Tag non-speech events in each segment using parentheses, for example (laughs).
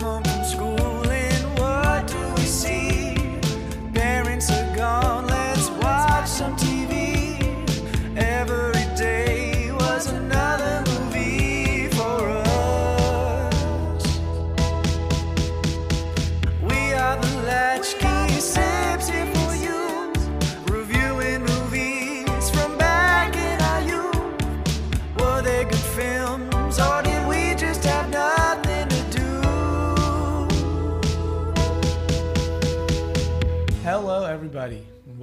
home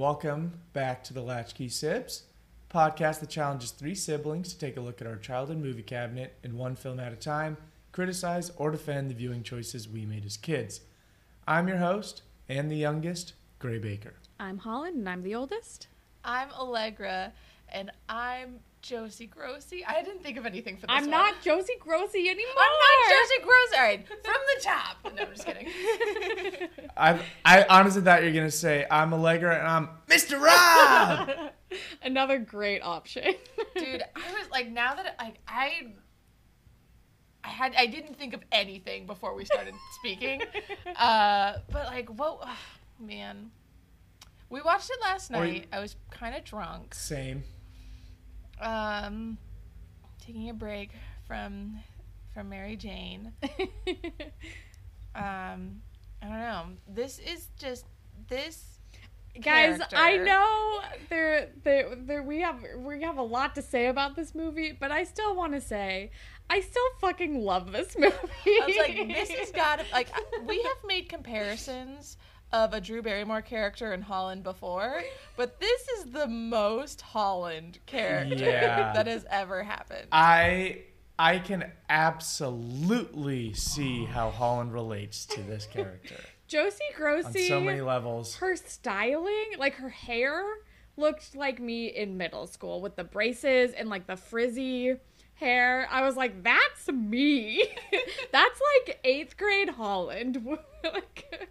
welcome back to the Latchkey Sibs, podcast that challenges three siblings to take a look at our childhood movie cabinet in one film at a time, criticize or defend the viewing choices we made as kids. I'm your host and the youngest, Gray Baker. I'm Holland and I'm the oldest. I'm Allegra, and I'm Josie Grossi. I didn't think of anything for this I'm one. not Josie Grossi anymore. I'm not Josie Grossi. All right, from the top. No, I'm just kidding. (laughs) I I honestly thought you were gonna say I'm Allegra and I'm Mr. Rob. (laughs) Another great option. (laughs) Dude, I was like, now that like I, I had, I didn't think of anything before we started speaking. Uh, but like, what, ugh, man. We watched it last Or you- night. I was kind of drunk. Same. Um, taking a break from from Mary Jane. (laughs) Um, I don't know. This is just this. Guys, I know there, there, there. We have we have a lot to say about this movie, but I still want to say, I still fucking love this (laughs) movie. I was like, this has got like. We have made comparisons of a Drew Barrymore character in Holland before, but this is the most Holland character Yeah. that has ever happened. I I can absolutely see how Holland relates to this character (laughs) Josie on Grossi. so many levels. her styling, like her hair, looked like me in middle school with the braces and like the frizzy hair. I was like, that's me. (laughs) that's like eighth grade Holland. (laughs) like,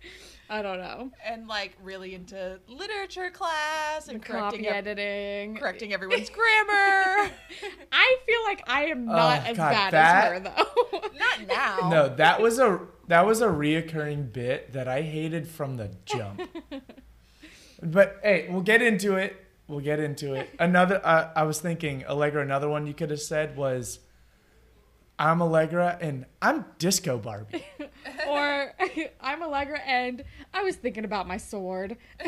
I don't know. and like really into literature class and Copy correcting, ev- editing. correcting everyone's (laughs) grammar. (laughs) I feel like I am not Oh, as God, bad that- as her though. Not now. No, that was a that was a reoccurring bit that I hated from the jump. but hey, we'll get into it. We'll get into it. (laughs) Another, uh, I was thinking, Allegra. Another one you could have said was, "I'm Allegra and I'm Disco Barbie." (laughs) or (laughs) I'm Allegra and I was thinking about my sword. (laughs)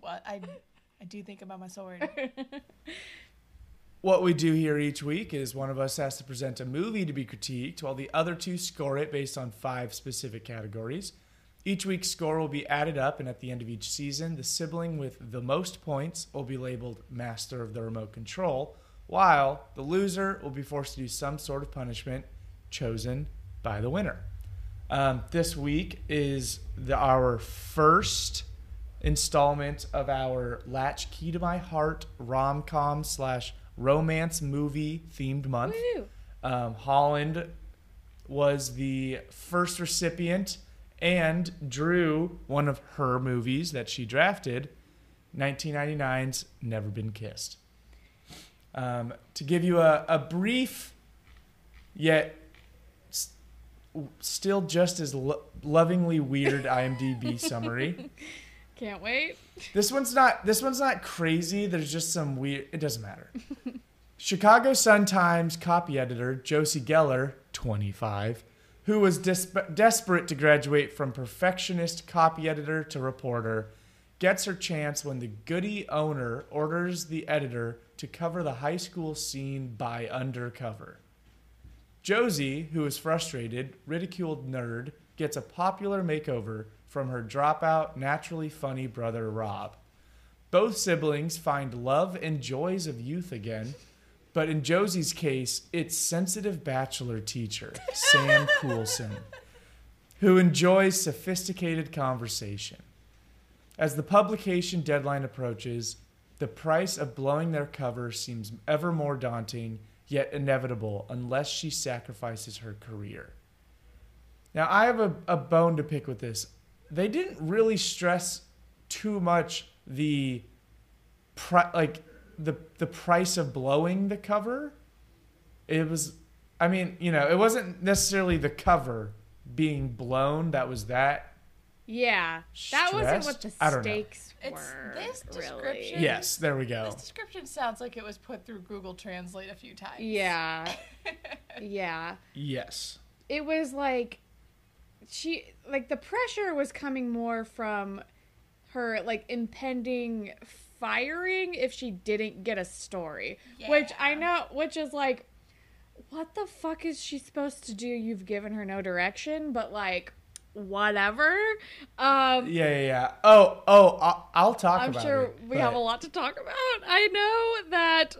What I I do think about my sword. What we do here each week is one of us has to present a movie to be critiqued, while the other two score it based on five specific categories. Each week's score will be added up, and at the end of each season, the sibling with the most points will be labeled master of the remote control, while the loser will be forced to do some sort of punishment chosen by the winner. Um, this week is the, our first installment of our Latch Key to My Heart rom com slash romance movie themed month. Um, Holland was the first recipient and drew one of her movies that she drafted 1999's Never Been Kissed. Um, to give you a, a brief yet s- still just as lo- lovingly weird (laughs) IMDb summary. Can't wait. This one's not this one's not crazy. There's just some weird it doesn't matter. (laughs) Chicago Sun-Times copy editor Josie Geller, 25, who was desp- desperate to graduate from perfectionist copy editor to reporter, gets her chance when the goody owner orders the editor to cover the high school scene by undercover. Josie, who is frustrated, ridiculed nerd, gets a popular makeover from her dropout, naturally funny brother Rob. Both siblings find love and joys of youth again, but in Josie's case, it's sensitive bachelor teacher, Sam (laughs) Coulson, who enjoys sophisticated conversation. As the publication deadline approaches, the price of blowing their cover seems ever more daunting, yet inevitable unless she sacrifices her career. Now, I have a, a bone to pick with this. They didn't really stress too much the pri- like the the price of blowing the cover. It was I mean, you know, it wasn't necessarily the cover being blown that was that. Yeah, that wasn't what the Stressed? I don't know. stakes It's were. this really. description- Yes, there we go. This description sounds like it was put through Google Translate a few times. Yeah, (laughs) yeah. Yes. It was like she like the pressure was coming more from her like impending firing if she didn't get a story, which I know, which is like, what the fuck is she supposed to do? You've given her no direction, but like, whatever. Um, Yeah, yeah, yeah. Oh, oh, I'll, I'll talk I'm sure it. we have a lot to talk about. I know that.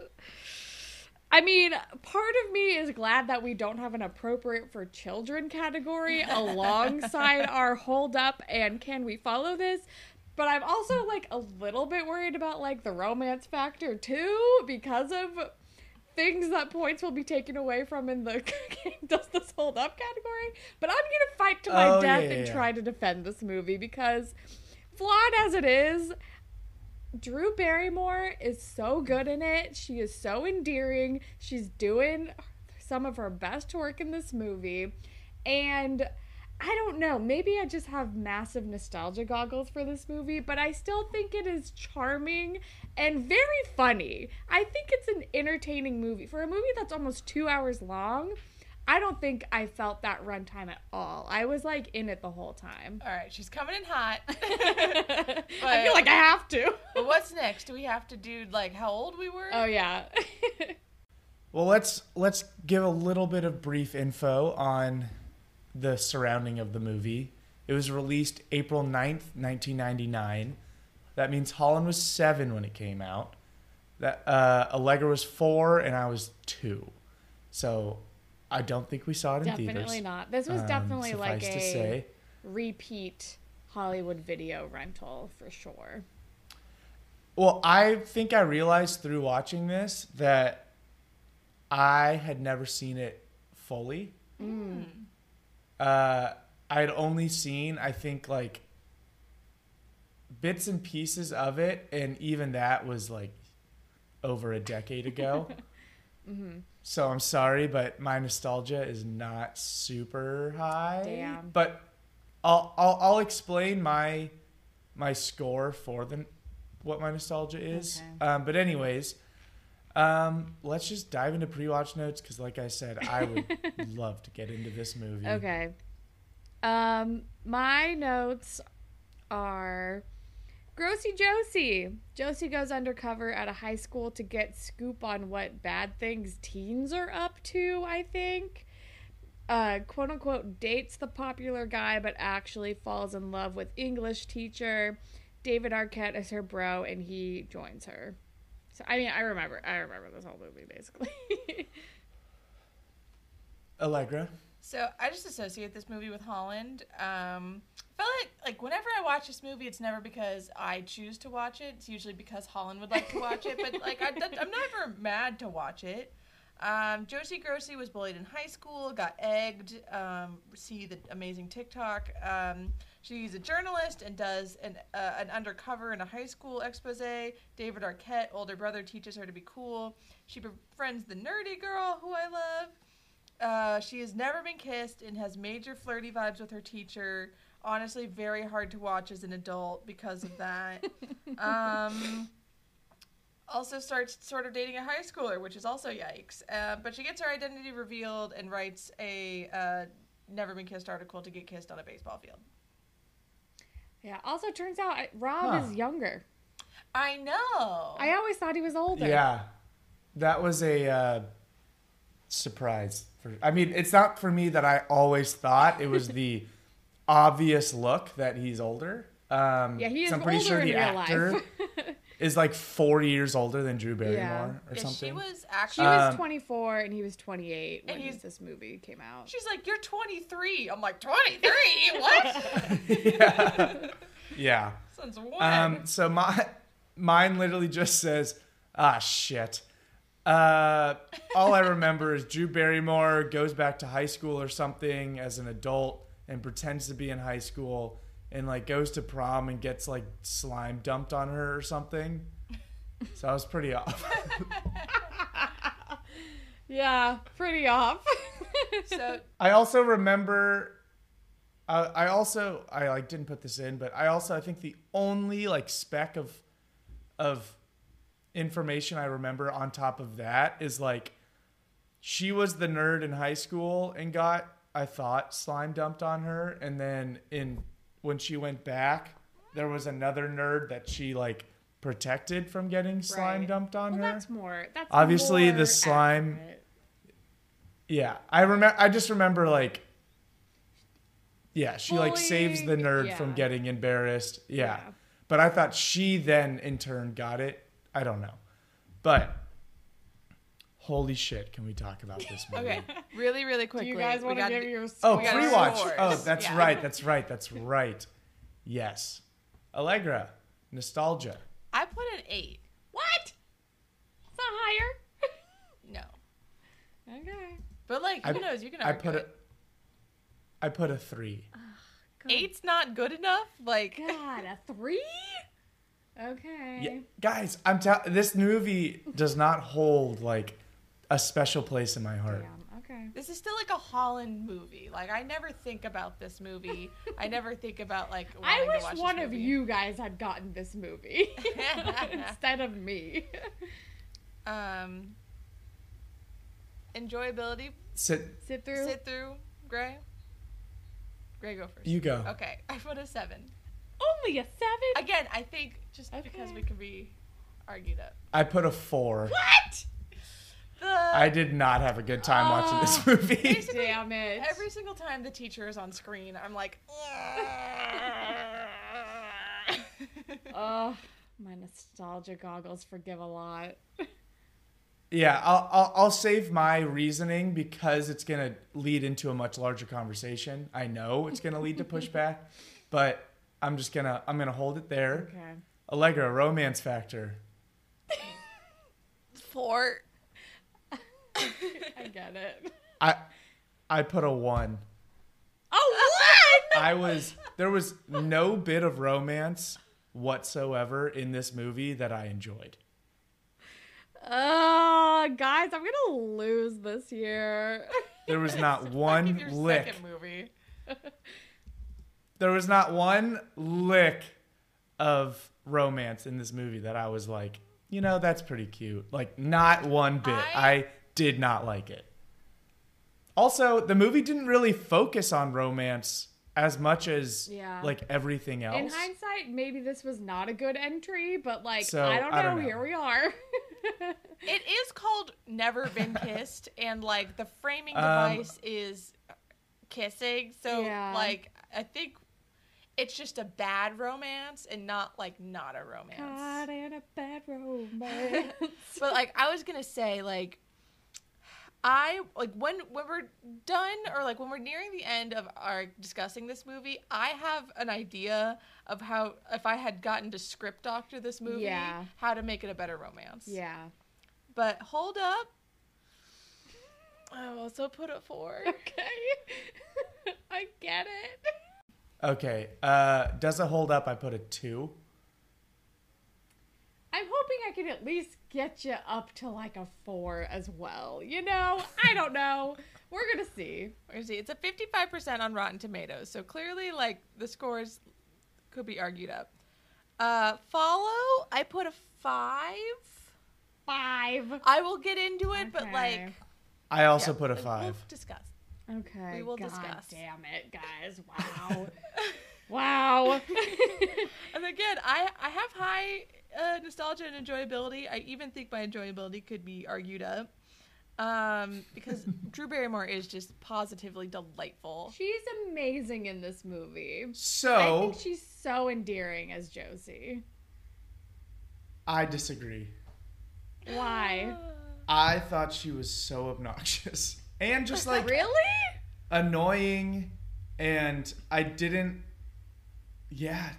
I mean, part of me is glad that we don't have an appropriate for children category (laughs) alongside our hold up and can we follow this? But I'm also like a little bit worried about like the romance factor too because of things that points will be taken away from in the (laughs) does this hold up category. But I'm gonna fight to my Oh, death yeah, yeah, and yeah. try to defend this movie because flawed as it is, Drew Barrymore is so good in it. She is so endearing. She's doing some of her best work in this movie. And I don't know, maybe I just have massive nostalgia goggles for this movie, but I still think it is charming and very funny. I think it's an entertaining movie. For a movie that's almost two hours long, I don't think I felt that runtime at all. I was like in it the whole time. All right, she's coming in hot. (laughs) I feel like I have to. but what's next? Do we have to do like how old we were? Oh yeah. (laughs) Well, let's let's give a little bit of brief info on the surrounding of the movie. It was released April 9th, 1999. That means Holland was 7 when it came out. That uh Allegra was 4 and I was 2. So, I don't think we saw it in theaters. definitely not. This was Um, definitely like suffice a repeat Hollywood video rental for sure. Well, I think I realized through watching this that I had never seen it fully. Uh, I had only seen, I think, like bits and pieces of it, and even that was like over a decade ago. (laughs) So I'm sorry, but my nostalgia is not super high. Damn. But I'll I'll, I'll explain my my score for the what my nostalgia is. Okay. Um, but anyways, um, let's just dive into pre-watch notes because, like I said, I would (laughs) love to get into this movie. Okay. Um, my notes are Grossy Josie. Josie goes undercover at a high school to get scoop on what bad things teens are up to, I think. Uh, quote unquote dates the popular guy, but actually falls in love with English teacher. David Arquette is her bro, and he joins her. So I mean, I remember, I remember this whole movie basically. (laughs) Allegra. So I just associate this movie with Holland. Um, I feel like like whenever I watch this movie, it's never because I choose to watch it. It's usually because Holland would like to watch it. But like I, I'm never mad to watch it. Um, Josie Grossi was bullied in high school, got egged. Um, see the amazing TikTok. Um, she's a journalist and does an, uh, an undercover in a high school expose. David Arquette, older brother, teaches her to be cool. She befriends the nerdy girl who I love. Uh, she has never been kissed and has major flirty vibes with her teacher. Honestly, very hard to watch as an adult because of that. (laughs) um, also starts sort of dating a high schooler, which is also yikes. Uh, but she gets her identity revealed and writes a uh, never been kissed article to get kissed on a baseball field. Yeah. Also, turns out Rob Huh. is younger. I know. I always thought he was older. Yeah, that was a uh, surprise. For I mean, it's not for me that I always thought it was the (laughs) obvious look that he's older. Um, Yeah, he is so I'm pretty older sure in the real actor life. (laughs) is like four years older than Drew Barrymore Yeah. or Yeah, something. she was actually She actually. was Um, 24 and he was 28 when And he's- this movie came out. she's like, "You're 23." I'm like, "23? (laughs) What?" (laughs) yeah. yeah. (laughs) Since when? Um, so my mine literally just says, ah shit. Uh, all I remember is Drew Barrymore goes back to high school or something as an adult and pretends to be in high school and like goes to prom and gets like slime dumped on her or something. So I was pretty off. (laughs) Yeah, pretty off. (laughs) So I also remember. Uh, I also I like didn't put this in, but I also I think the only like speck of of information I remember on top of that is like she was the nerd in high school and got I thought slime dumped on her, and then in when she went back, there was another nerd that she like protected from getting slime Right. dumped on well, her. that's more. That's Obviously, more the slime- accurate. Yeah, I remember. I just remember like, yeah, she like saves the Bullying, nerd from getting embarrassed. Yeah. Yeah. but I thought she then in turn got it. I don't know, but holy shit, can we talk about this (laughs) movie? okay, really, really Do quickly. you guys we want to gotta give your Oh, We got oh, scores? pre-watch. scores. Oh, that's Yeah. right. That's right. That's right. Yes, Allegra, nostalgia. I put an eight. What? It's not higher. (laughs) No, okay. but like I- who knows? You can. I put a. it. I put a three. God. Eight's not good enough. Like God, a (laughs) three? Okay. Yeah, guys, I'm telling. This movie does not hold like a special place in my heart. Damn. Okay. this is still like a Holland movie. Like I never think about this movie. I never think about like. (laughs) I wanting to wish watch this one of you guys had gotten this movie (laughs) instead of me. (laughs) Um. Enjoyability. Sit. Sit through. Sit through. Gray. Gray, go first. You go. Okay, I put a seven. Only a seven. Again, I think just because we can be argued up. I put a four. What? The I did not have a good time watching this Oh. movie. Damn it. every single time the teacher is on screen, I'm like, (laughs) Oh, my nostalgia goggles forgive a lot. yeah, I'll, I'll I'll save my reasoning because it's gonna lead into a much larger conversation. I know it's gonna lead to (laughs) pushback, but I'm just gonna I'm gonna hold it there. Okay. Allegra, romance factor. four. I get it. (laughs) I I put a one. Oh, one! I was there was no bit of romance whatsoever in this movie that I enjoyed. Uh, guys, I'm gonna lose this year. (laughs) There was not one lick. second movie. There was not one lick of romance in this movie that I was like, you know, that's pretty cute. Like not one bit. I, I- did not like it. Also, the movie didn't really focus on romance as much as Yeah. like everything else. In hindsight, maybe this was not a good entry, but like So, I, don't know, I don't know. Here we are. (laughs) It is called Never Been (laughs) Kissed, and like the framing Um, device is kissing. So Yeah. like I think it's just a bad romance and not like not a romance. Caught in a bad (laughs) romance. But like I was gonna say, like I like when when we're done or like when we're nearing the end of our discussing this movie, I have an idea of how if I had gotten to script doctor this movie, Yeah. how to make it a better romance. yeah. But hold up. I also put it four. (laughs) Okay. (laughs) I get it. Okay. Uh does it hold up? I put a two. I'm hoping I can at least get you up to like a four as well. You know, I don't know. (laughs) We're gonna see. Or see, it's a fifty-five percent on Rotten Tomatoes, so clearly, like the scores could be argued up. Uh, follow, I put a five. Five. I will get into it, but like I also yeah, put a we'll five. discuss. Okay. We will God discuss. Damn it, guys! (laughs) Wow. wow. (laughs) And again, I I have high uh, nostalgia and enjoyability. I even think my enjoyability could be argued up. Um, because (laughs) Drew Barrymore is just positively delightful. she's amazing in this movie. I So think she's so endearing as Josie. I disagree. Why? (gasps) I thought she was so obnoxious (laughs) and just (laughs) like really? annoying and I didn't yeah,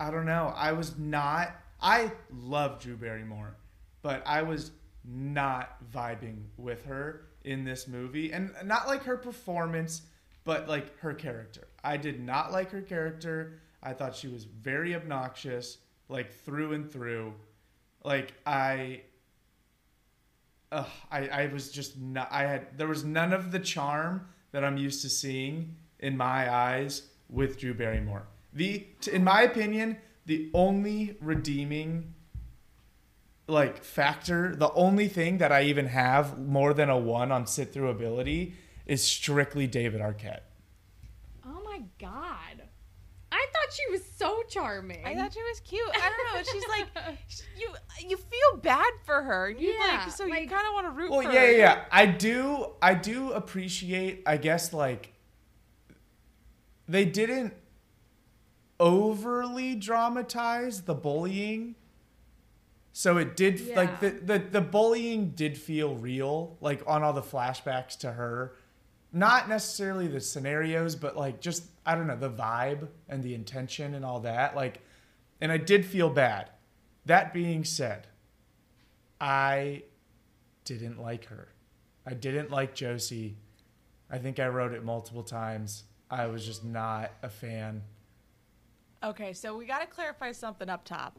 I don't know. I was not I love Drew Barrymore, but I was not vibing with her in this movie and not like her performance, but like her character. I did not like her character. I thought she was very obnoxious, like through and through. Like I ugh, I, I was just not, I had, there was none of the charm that I'm used to seeing in my eyes with Drew Barrymore. The, in my opinion, the only redeeming like factor, the only thing that I even have more than a one on sit through ability is strictly David Arquette. Oh my god. I thought she was so charming. I thought she was cute. I don't know. She's like (laughs) you. You feel bad for her. You Yeah, like so you kind of want to root Well, for yeah, her. yeah, yeah. I do, I do appreciate. I guess like they didn't overly dramatize the bullying, so it did like the, the the bullying did feel real, like on all the flashbacks to her. Not necessarily the scenarios, but like just I don't know the vibe and the intention and all that. Like, and I did feel bad. That being said, I didn't like her. I didn't like Josie. I think I wrote it multiple times. I was just not a fan. Okay, so we got to clarify something up top.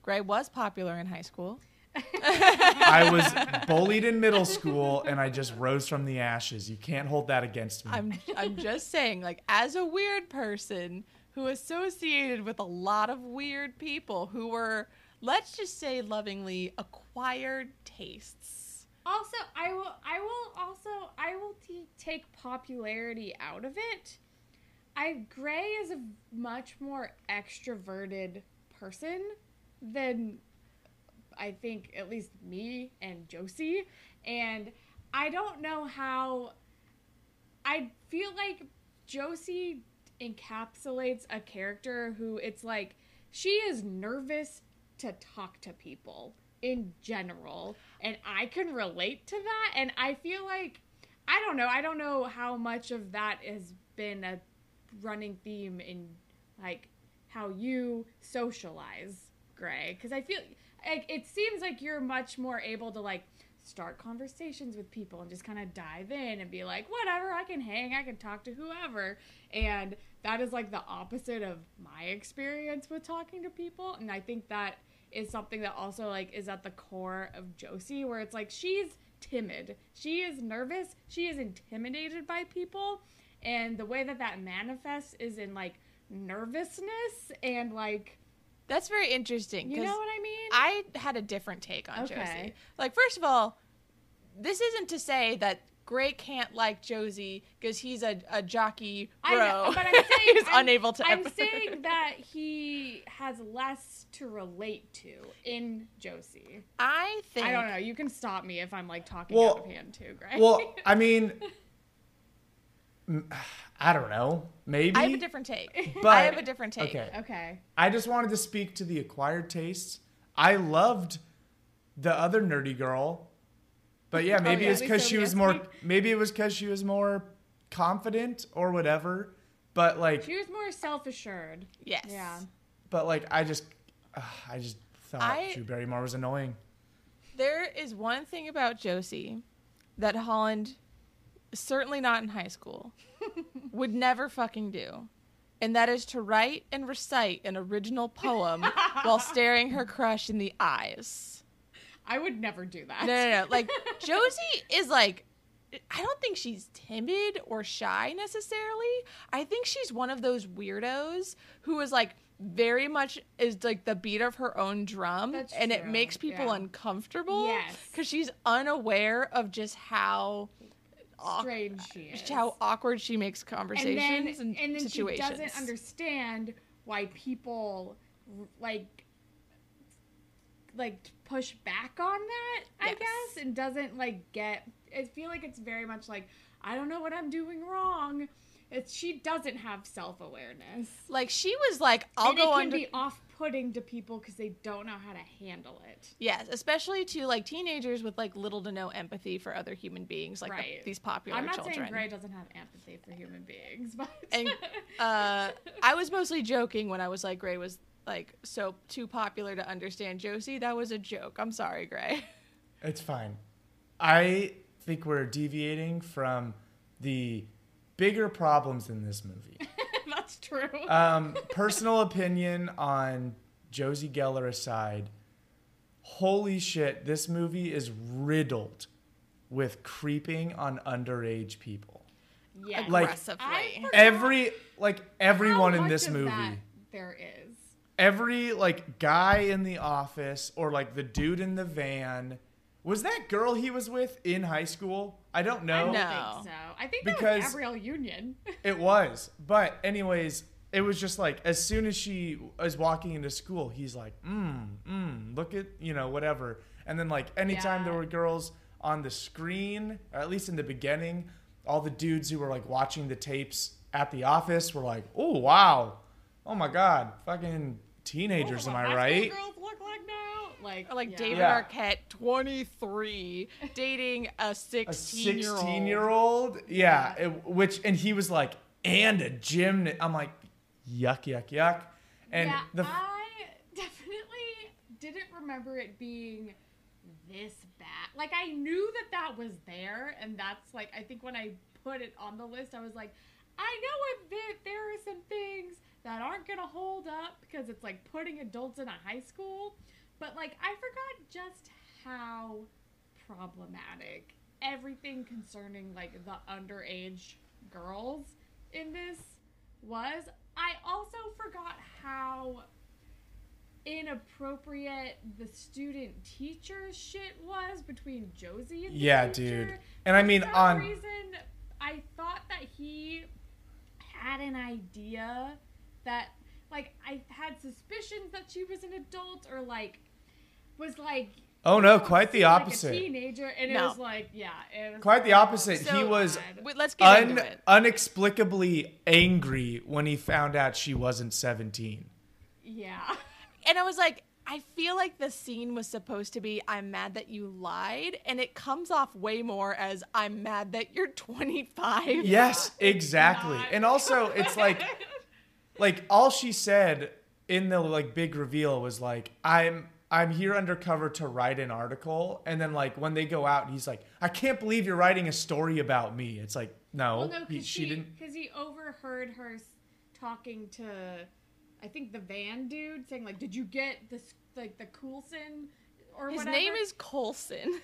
Gray was popular in high school. (laughs) I was (laughs) bullied in middle school and I just rose from the ashes. You can't hold that against me. I'm I'm just saying, like, as a weird person who associated with a lot of weird people who were, let's just say, lovingly acquired tastes. Also, I will. I will also. I will t- take popularity out of it. I Gray is a much more extroverted person than I think at least me and Josie, and I don't know how. I feel like Josie encapsulates a character who it's like she is nervous to talk to people in general and I can relate to that and I feel like I don't know I don't know how much of that has been a running theme in like how you socialize Gray. Cuz I feel like it seems like you're much more able to like start conversations with people and just kind of dive in and be like whatever I can hang I can talk to whoever. And that is like the opposite of my experience with talking to people. And I think that is something that also like is at the core of Josie where it's like she's timid. She is nervous, she is intimidated by people and the way that that manifests is in like nervousness and like That's very interesting. You know what I mean? I had a different take on Okay. Josie. Like, first of all, this isn't to say that Gray can't like Josie because he's a, a jockey bro. I know, but I'm (laughs) saying He's I'm- unable to. I'm saying that he has less to relate to in Josie. I think. I don't know. You can stop me if I'm like talking Well- out of hand too, Gray. well, I mean, m- (sighs) I don't know. Maybe. I have a different take. (laughs) But- I have a different take. Okay. okay. I just wanted to speak to the acquired tastes. I loved the other nerdy girl, but yeah, maybe Oh, yeah. it's because she was more. Leslie. Maybe it was because she was more confident or whatever. But like, She was more self assured. Yes. Yeah. but like, I just, uh, (sighs) I just thought I- Drew Barrymore was annoying. There is one thing about Josie that Holland, certainly not in high school, (laughs) would never fucking do. And that is to write and recite an original poem while (laughs) staring her crush in the eyes. I would never do that. No, no, no. Like, (laughs) Josie is like, I don't think she's timid or shy necessarily. I think she's one of those weirdos who is like very much is like the beat of her own drum That's and it makes people yeah. uncomfortable Yes. because she's unaware of just how Strange she is. how awkward she makes and then, conversations and, and then she doesn't understand why people like like push back on that i Yes. guess and doesn't like get i feel like it's very much like i don't know what i'm doing wrong it's she doesn't have self-awareness like she was like, "I'll and go it can under." be off-putting to people because they don't know how to handle it Yes, especially to like teenagers with like little to no empathy for other human beings, like the- these popular i'm not children. saying gray doesn't have empathy for human beings (laughs) but and uh, I was mostly joking when I was like Gray was like so too popular to understand Josie. That was a joke. I'm sorry, Gray. It's fine. I think we're deviating from the bigger problems in this movie. (laughs) that's true um, (laughs) personal opinion on Josie Geller aside, holy shit, this movie is riddled with creeping on underage people. Yeah. Like- Aggressively. Every like everyone in this movie. there is. every like guy in the office or like the dude in the van was that girl he was with in high school i don't know. I don't No. think so. I think that Because- was Gabrielle Union. (laughs) it was but anyways it was just like as soon as she was walking into school he's like mm mm look at you know whatever and then like anytime there were girls on the screen or at least in the beginning all the dudes who were like watching the tapes at the office were like oh wow oh my god fucking teenagers am i right Girls look like like Or like yeah. David Yeah. Arquette, 23, dating a 16 a 16 year old. year old yeah it- which and he was like and a gymnast. i'm like yuck yuck yuck and yeah, the I definitely didn't remember it being this bad. Like I knew that that was there, and that's like I think when I put it on the list, I was like, I know if there, there are some things that aren't gonna hold up because it's like putting adults in a high school, but like I forgot just how problematic everything concerning like the underage girls in this was. I also forgot how inappropriate the student teacher shit was between Josie and the Yeah, teacher. dude. And I mean, For on- reason, I thought that he had an idea that like I had suspicions that she was an adult or like was like oh no quite the seemed like a opposite teenager and it was like yeah it was quite the so opposite he was. Wait, let's get un- into it. unexplicably angry when he found out she wasn't 17 yeah (laughs) And I was like, I feel like the scene was supposed to be, I'm mad that you lied. And it comes off way more as, I'm mad that you're 25. yes exactly not. and also it's like (laughs) like all she said in the like big reveal was like i'm i'm here undercover to write an article and then like when they go out he's like i can't believe you're writing a story about me it's like no, Well, no, he, because she didn't Because he overheard her talking to, I think the van dude saying like, "Did you get this like the Coulson or His whatever?" name is Colson.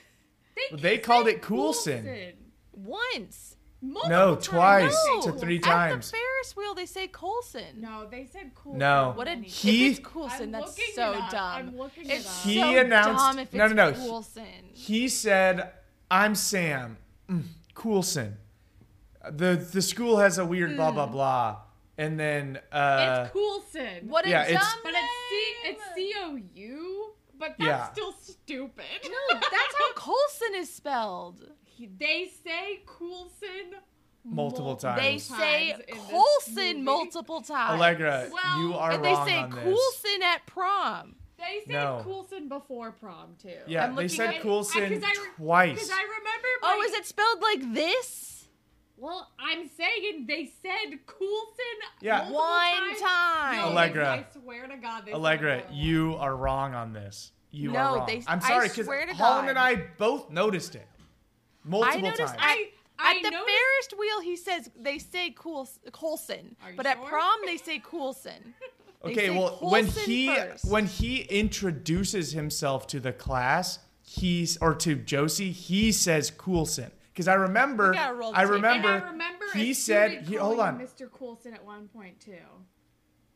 They, They called it Coulson. Once. Multiple No, times twice they to three times. At the Ferris wheel, they say Colson. No, they said Coulson. No. What a He- if it's Coulson, I'm that's so it up. dumb. I'm looking it's it up. He so announced- dumb if it's no, no, no. Coulson. he said i'm sam mm, coulson the the school has a weird blah blah blah and then uh it's Coulson. What a Yeah, dumb it's- But it's C. It's C O U. But that's Yeah. still stupid. No, that's how (laughs) Colson is spelled. He- they say Coulson Multiple times. They say in this Colson movie. multiple times. allegra Well, you are and they wrong say on this Coulson at prom. They said No. Coulson before prom too. yeah I'm they said at- coulson I- 'cause I re- twice Because I remember. Oh, my- is it spelled like this? Well, I'm saying they said Coulson. Yeah. One times. time. No, Allegra. I swear to God, they allegra you are wrong on this you No, are wrong they- i'm sorry because swear holland God. and i both noticed it multiple noticed- times I. I At the noticed- Ferris wheel, he says they say Coul- Colson, Are you but at prom they say Coulson. (laughs) They Okay, say well, when he first. when he introduces himself to the class, he's or to Josie, he says Coulson. Because I remember, We gotta roll I tape. And I remember, And I remember he said, he, hold on, Mr. Coulson at one point too.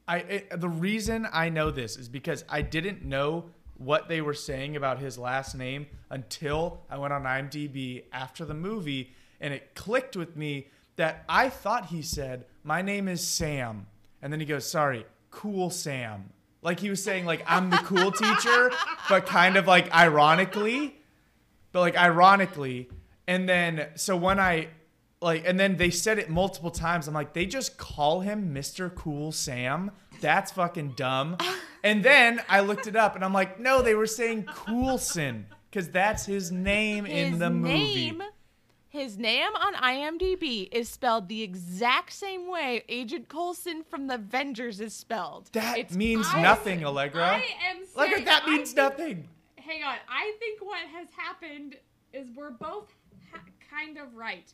I it, the reason I know this is because I didn't know what they were saying about his last name until I went on IMDb after the movie, and it clicked with me that I thought he said, "My name is Sam," and then he goes, "Sorry, Cool Sam." Like he was saying, like I'm the cool (laughs) teacher, but kind of like ironically, but like ironically, and then so when I like and then they said it multiple times i'm like they just call him mr cool sam that's fucking dumb (laughs) and then i looked it up and i'm like no they were saying coulson because that's his name in his the movie name, his name on IMDb is spelled the exact same way Agent Coulson from the Avengers is spelled. that It's means I- nothing allegra I am saying. allegra that I means think- nothing Hang on. I think what has happened is we're both ha- kind of right.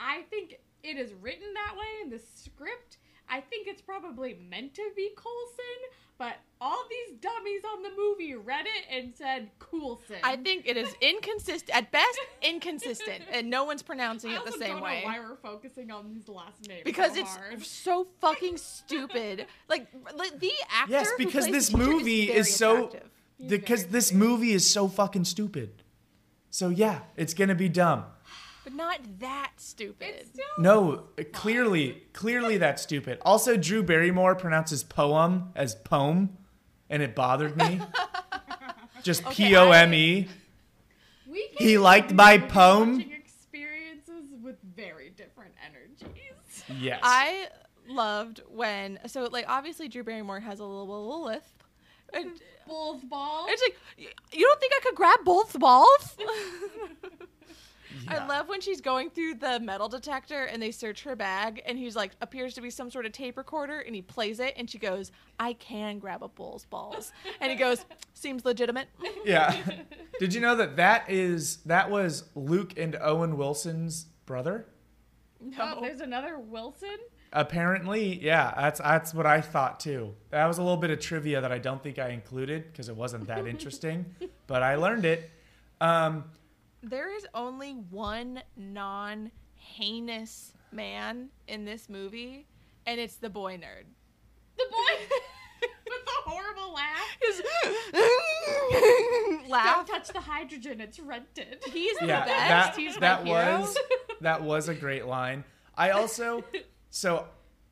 I think it is written that way in the script. I think it's probably meant to be Coulson, but all these dummies on the movie read it and said Coulson. I think it is inconsistent at best, inconsistent, and no one's pronouncing it the same don't way. know why we're focusing on these last names because so it's hard. so fucking stupid. Like, like the actor. Yes, who because plays this movie very is so because this movie is so fucking stupid. So yeah, it's gonna be dumb. But not that stupid. It's still No, clearly, clearly that's stupid. Also, Drew Barrymore pronounces poem as poem, and it bothered me. (laughs) Just Okay, P O M E. He liked my poem. experiences with very different energies. Yes. I loved when so like obviously Drew Barrymore has a little, little lisp. And Both balls. it's like you don't think I could grab both balls? (laughs) I love when she's going through the metal detector and they search her bag and he's like appears to be some sort of tape recorder and he plays it and she goes, I can grab a bull's balls. And he goes, Seems legitimate. Yeah. (laughs) Did you know that that is that was Luke and Owen Wilson's brother? Oh, there's another Wilson. Apparently, yeah. That's that's what I thought too. That was a little bit of trivia that I don't think I included because it wasn't that (laughs) interesting, but I learned it. Um, There is only one non heinous man in this movie, and it's the boy nerd. The boy (laughs) with the horrible laugh. His Don't touch the hydrogen. It's rented. He's the yeah, best. that He's my that hero. was (laughs) that was a great line. I also so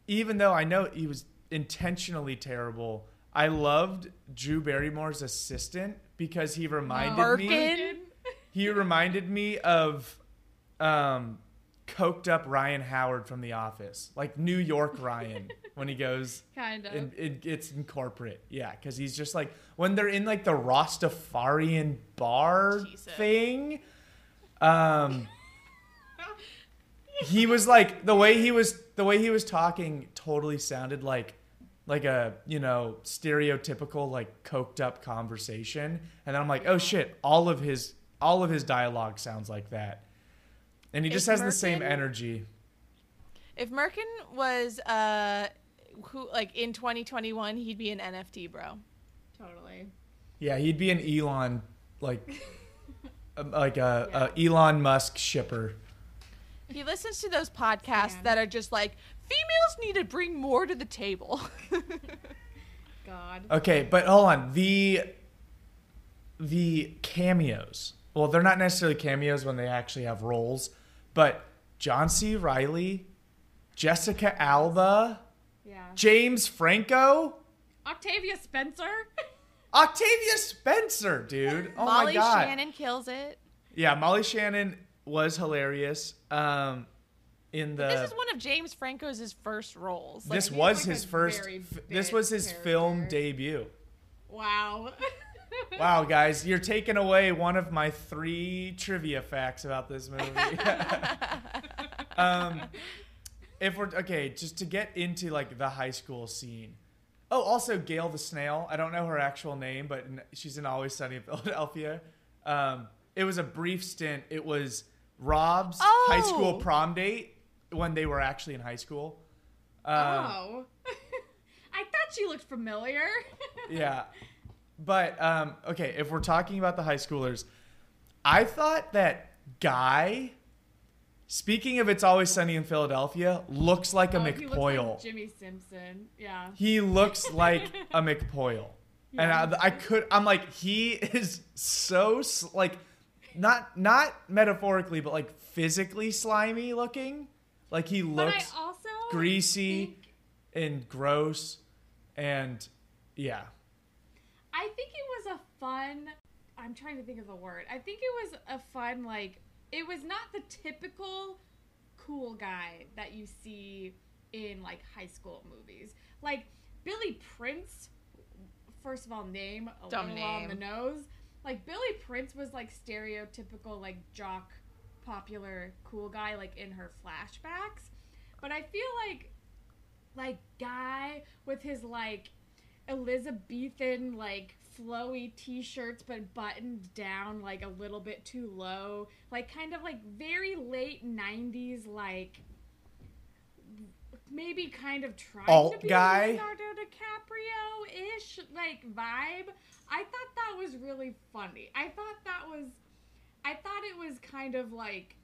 even though I know he was intentionally terrible, I loved Drew Barrymore's assistant because he reminded me Merkin. He reminded me of um coked up Ryan Howard from The Office, like New York Ryan (laughs) when he goes Kind of. and it gets in corporate. Yeah, because he's just like when they're in like the Rastafarian bar Jesus. thing. Um, (laughs) he was like the way he was the way he was talking totally sounded like like a you know stereotypical like coked up conversation, and then I'm like, oh shit, all of his all of his dialogue sounds like that, and he just Is has the same energy. If Merkin was uh who like in 2021, he'd be an NFT bro. totally. Yeah, he'd be an Elon like (laughs) um, like a, a Elon Musk shipper. He listens to those podcasts Stan. that are just like females need to bring more to the table. (laughs) God. Okay, but hold on. The the cameos. Well, they're not necessarily cameos when they actually have roles, but John C. Reilly, Jessica Alba, Yeah. James Franco, Octavia Spencer. (laughs) Octavia Spencer, dude. Oh Molly my god. Shannon kills it. Yeah, Molly Shannon was hilarious. Um in the This is one of James Franco's first roles. Like, this was like his first this was his film debut. wow. (laughs) Wow, guys, you're taking away one of my three trivia facts about this movie. (laughs) um, if we're okay, just to get into like the high school scene. Oh, also Gail the Snail. I don't know her actual name, but she's in Always Sunny in (laughs) Philadelphia. Um, it was a brief stint. It was Rob's high school Oh. prom date when they were actually in high school. Um, oh. (laughs) I thought she looked familiar. yeah but um okay if we're talking about the high schoolers i thought that guy speaking of it's always sunny in philadelphia looks like a Oh, looks like mcpoyle. Jimmi Simpson. Yeah. he looks (laughs) like a mcpoyle. And I, I could i'm like he is so like not not metaphorically but like physically slimy looking. Like he looks greasy think- and gross and yeah I think it was a fun. I'm trying to think of the word. I think it was a fun like. It was not the typical cool guy that you see in like high school movies. Like Billy Prince. First of all, name a Dumb little on the name. nose. Like Billy Prince was like stereotypical like jock, popular cool guy like in her flashbacks. But I feel like like guy with his like Elizabethan like flowy t-shirts but buttoned down like a little bit too low like kind of like very late 90s like maybe kind of trying Alt to be guy? Leonardo DiCaprio ish like vibe. I thought that was really funny. I thought that was, I thought it was kind of like,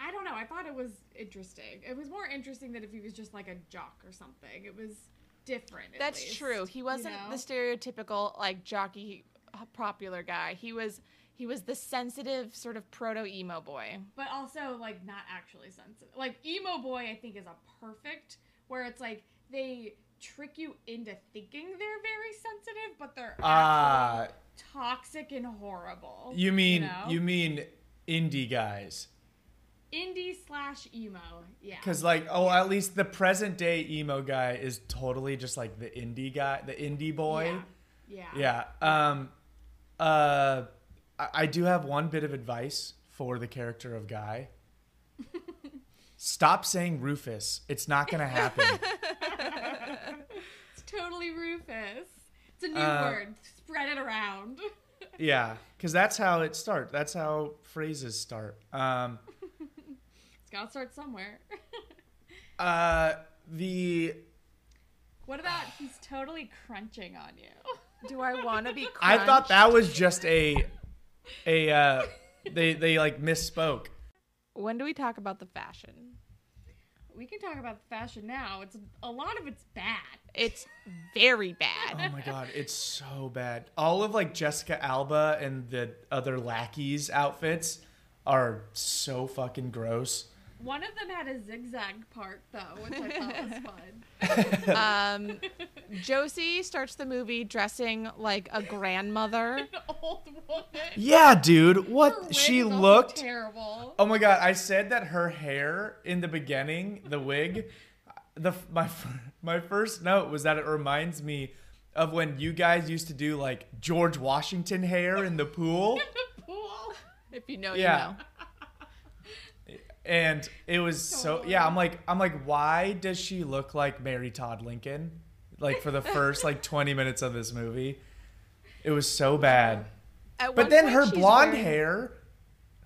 I don't know. I thought it was interesting. It was more interesting than if he was just like a jock or something. It was different. at That's least, true. He wasn't know? the stereotypical like jockey uh, popular guy. He was he was the sensitive sort of proto emo boy. but also like not actually sensitive. Like emo boy, I think is a perfect where it's like they trick you into thinking they're very sensitive, but they're Ah, actually toxic and horrible. you mean know? you mean indie guys? Indie slash emo? Yeah. Because like, oh, at least the present day emo guy is totally just like the indie guy, the indie boy. Yeah. Yeah. yeah. Um. Uh. I, I do have one bit of advice for the character of Guy. (laughs) Stop saying Rufus. It's not gonna happen. (laughs) It's totally Rufus. It's a new Uh, word. Spread it around. (laughs) yeah, because that's how it starts. That's how phrases start. Um. It's gotta start somewhere. (laughs) Uh. The what about he's totally crunching on you? (laughs) Do I want to be? I thought that was just a a uh. They they like misspoke. When do we talk about the fashion? We can talk about the fashion now. It's a lot of it's bad. It's very bad. Oh my god, it's so bad. All of like Jessica Alba and the other lackeys outfits are so fucking gross. One of them had a zigzag part though, which I thought was (laughs) fun. Um, (laughs) Josie starts the movie dressing like a grandmother. (laughs) An old woman. Yeah, dude, what wig she looked. terrible. Oh my god, I said that her hair in the beginning, the wig, the my my first note was that it reminds me of when you guys used to do like George Washington hair in the pool. In the pool. If you know, Yeah. you know. And it was so yeah i'm like i'm like why does she look like mary todd lincoln? Like for the (laughs) first like 20 minutes of this movie. It was so bad. At but then her blonde wearing- hair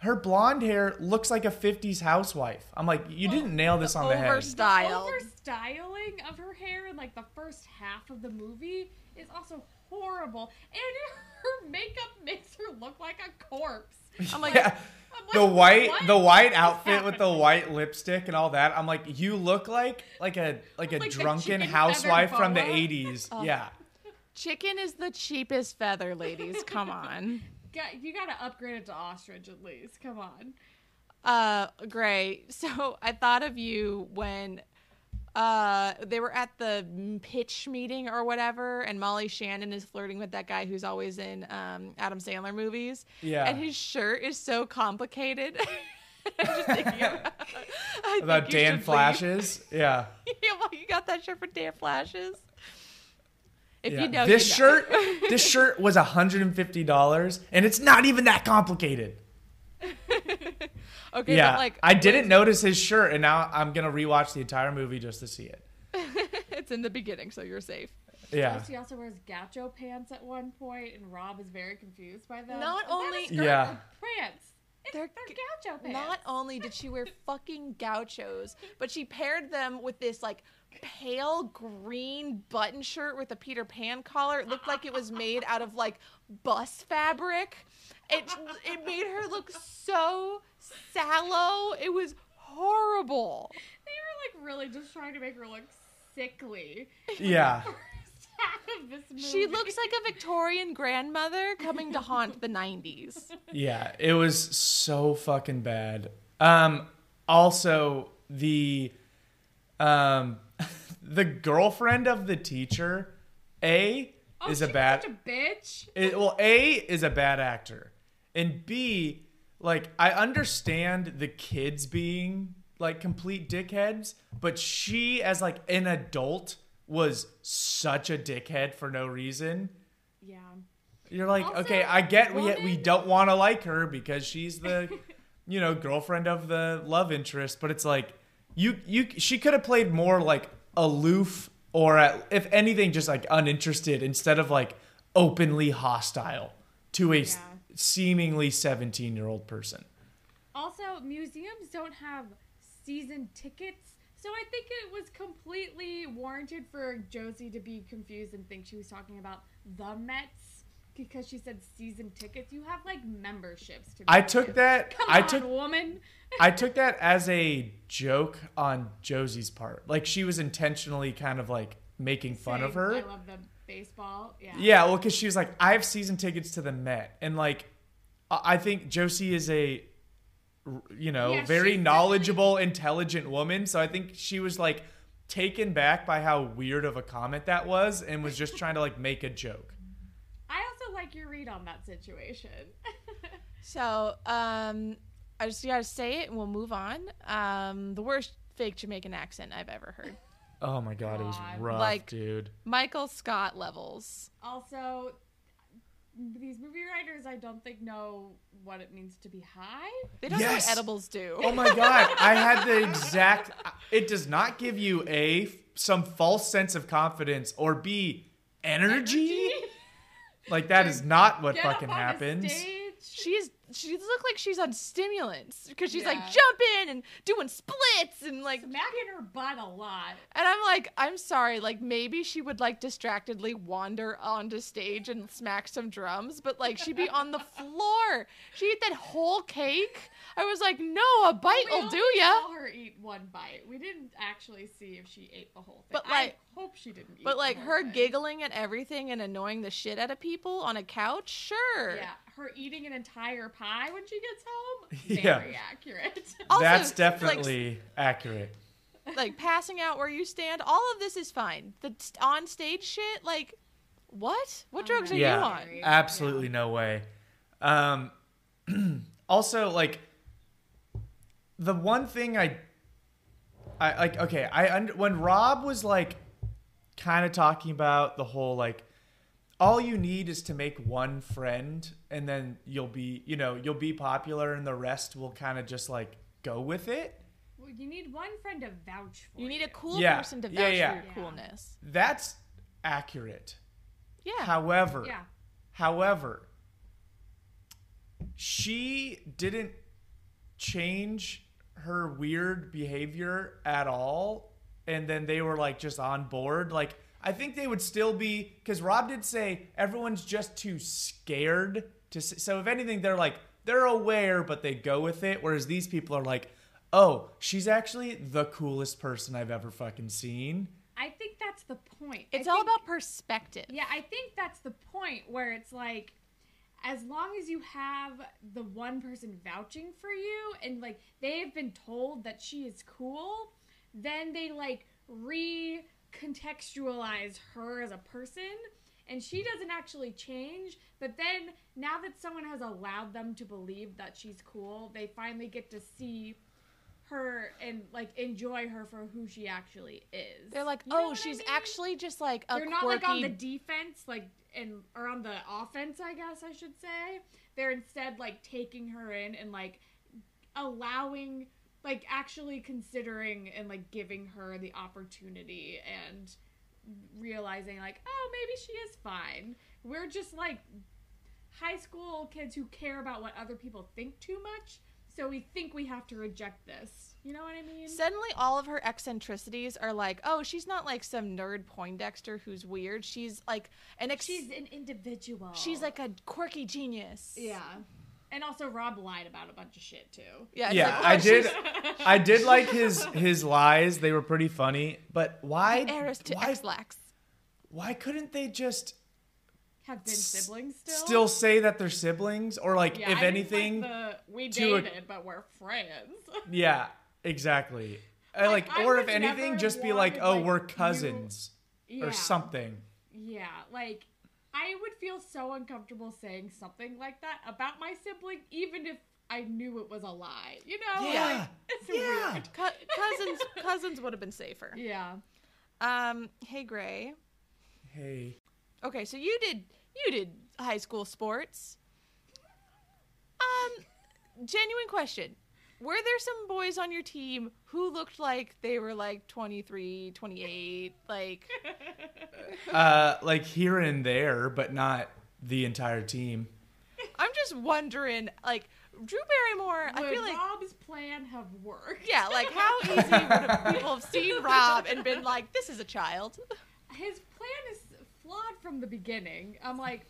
her blonde hair looks like a 50s housewife. I'm like you didn't nail this on the head. over styled. Over styling of her hair in like the first half of the movie is also horrible, and (laughs) her makeup makes her look like a corpse. I'm like, (laughs) yeah I'm like, the white what the white is outfit with the white lipstick and all that i'm like you look like like a like a Like drunken chicken housewife from the boa? 80s (laughs) yeah chicken is the cheapest feather, ladies. Come on. You gotta upgrade it to ostrich at least. Come on. Uh, Gray. So I thought of you when uh they were at the pitch meeting or whatever, and Molly Shannon is flirting with that guy who's always in um Adam Sandler movies. Yeah. And his shirt is so complicated. (laughs) I'm just thinking of, I about dan should leave. flashes yeah (laughs) yeah, well, you got that shirt for Dan Flashes. If Yeah. you know, this you know. shirt, (laughs) this shirt was $150 and it's not even that complicated. Okay, yeah. but like I didn't notice his shirt and now I'm going to rewatch the entire movie just to see it. (laughs) it's in the beginning, so you're safe. Yeah. She also wears gaucho pants at one point, and Rob is very confused by them. Not Is that a only- skirt Yeah. pants. They're they're, gaucho pants. Not only did she wear (laughs) fucking gauchos, but she paired them with this like pale green button shirt with a Peter Pan collar. It looked like it was made out of like bus fabric. It it made her look so sallow. It was horrible. They were like really just trying to make her look sickly. Yeah. First half (laughs) of this movie. She looks like a Victorian grandmother coming to haunt the 90s. Yeah, it was so fucking bad. Um also the um (laughs) the girlfriend of the teacher A oh, is a bad a bitch. It, well, A is a bad actor, and B, like I understand the kids being like complete dickheads, but she as like an adult was such a dickhead for no reason. Yeah. You're like, Also, okay, I get we we don't want to like her because she's the, (laughs) you know, girlfriend of the love interest, but it's like you you she could have played more like aloof or at, if anything just like uninterested instead of like openly hostile to a Yeah. Seemingly 17 year old person. Also, museums don't have season tickets, So I think it was completely warranted for Josie to be confused and think she was talking about the Mets because she said season tickets. You have like memberships to. I took to. that. Come I on, took woman. I took that as a joke on Josie's part. Like she was intentionally kind of like making fun of her. I love the baseball. Yeah. Yeah, well, because she was like, I have season tickets to the Met, and like, I I think Josie is a, you know, Yeah, very she's knowledgeable, intelligent woman. So I think she was like taken back by how weird of a comment that was, and was just trying to like make a joke. I also like your read on that situation. (laughs) So, um, I just gotta say it and we'll move on. Um, the worst fake Jamaican accent I've ever heard. Oh my god, it was God. rough, Like- dude. Michael Scott levels. also, these movie writers, I don't think know what it means to be high. They don't Yes. know what edibles do. Oh my god, (laughs) I had the exact. It does not give you a some false sense of confidence or b energy. Like that is not what Get fucking up on a happens. stage. She's she looks like she's on stimulants because she's like jumping and doing splits and like smacking her butt a lot. and I'm like I'm sorry like maybe she would like distractedly wander onto stage and smack some drums but like she'd be on the (laughs) floor she ate that whole cake I was like no a bite We will do ya saw her eat one bite. We didn't actually see if she ate the whole thing. But, like- I hope she didn't. Eat but like her thing. giggling at everything and annoying the shit out of people on a couch sure Yeah, her eating an entire pie when she gets home. (laughs) Yeah. Very accurate. (laughs) Also, That's like, definitely accurate. like passing out where you stand all of this is fine the st- on stage shit like what what drugs are you on Very- absolutely no way. Um, (clears throat) also, like the one thing I, I like. Okay, I under, when Rob was like, kind of talking about the whole like, all you need is to make one friend, and then you'll be, you know, you'll be popular, and the rest will kind of just like go with it. Well, you need one friend to vouch for. you need a cool Yeah. person to vouch Yeah, yeah. for your coolness That's accurate. yeah However, Yeah. However, she didn't change her weird behavior at all. And then they were like just on board. Like, I think they would still be, because Rob did say everyone's just too scared to. s- So, if anything, they're like, they're aware, but they go with it. Whereas these people are like, oh, she's actually the coolest person I've ever fucking seen. I think that's the point. I it's all think- about perspective Yeah, I think that's the point where it's like, as long as you have the one person vouching for you and like they have been told that she is cool, then they like recontextualize her as a person and she doesn't actually change. But then now that someone has allowed them to believe that she's cool, they finally get to see her and like enjoy her for who she actually is. they're like You know oh what I she's mean? actually just like a they're not quirky like on the defense like and or on the offense i guess i should say they're instead like taking her in and like allowing like actually considering and like giving her the opportunity and realizing like oh maybe she is fine we're just like high school kids who care about what other people think too much so we think we have to reject this you know what i mean Suddenly, all of her eccentricities are like, oh, she's not like some nerd Poindexter who's weird. She's like an ex- she's an individual she's like a quirky genius. Yeah. And also Rob lied about a bunch of shit too. yeah. yeah, like, oh, I did. I did like his his lies. They were pretty funny. But why? Heiress to why, Ex-Lax. why couldn't they just Have been siblings still. still say that they're siblings, or like Yeah, if I anything, like the, we to a- dated, but we're friends. (laughs) yeah, exactly. Uh, Like, Like, or if anything, just be like, oh, like, we're you- cousins yeah. or something. Yeah, like I would feel so uncomfortable saying something like that about my sibling, even if I knew it was a lie. You know? Yeah, Like, it's yeah. weird. Co- cousins (laughs) cousins would have been safer. Yeah. Um, hey Gray. Hey, Okay, so you did you did high school sports. Um, genuine question. Were there some boys on your team who looked like they were like 23, 28, like (laughs) uh, like here and there, but not the entire team. I'm just wondering like Drew Barrymore, I feel like Rob's plan have worked? yeah, like how (laughs) easy would have people have seen Rob and been like, this is a child. his plan is flawed from the beginning. I'm like,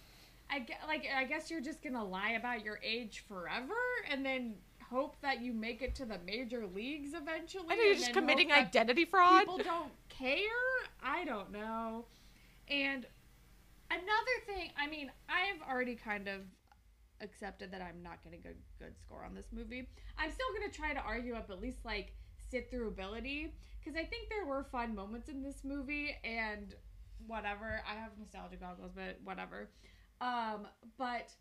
I get, like I guess you're just gonna lie about your age forever, and then hope that you make it to the major leagues eventually. I know you're just committing identity fraud. People don't care. I don't know. And another thing, I mean, I've already kind of accepted that I'm not getting a good score on this movie. I'm still gonna try to argue up at least like sit through ability because I think there were fun moments in this movie and whatever. I have nostalgia goggles, but whatever. Um, but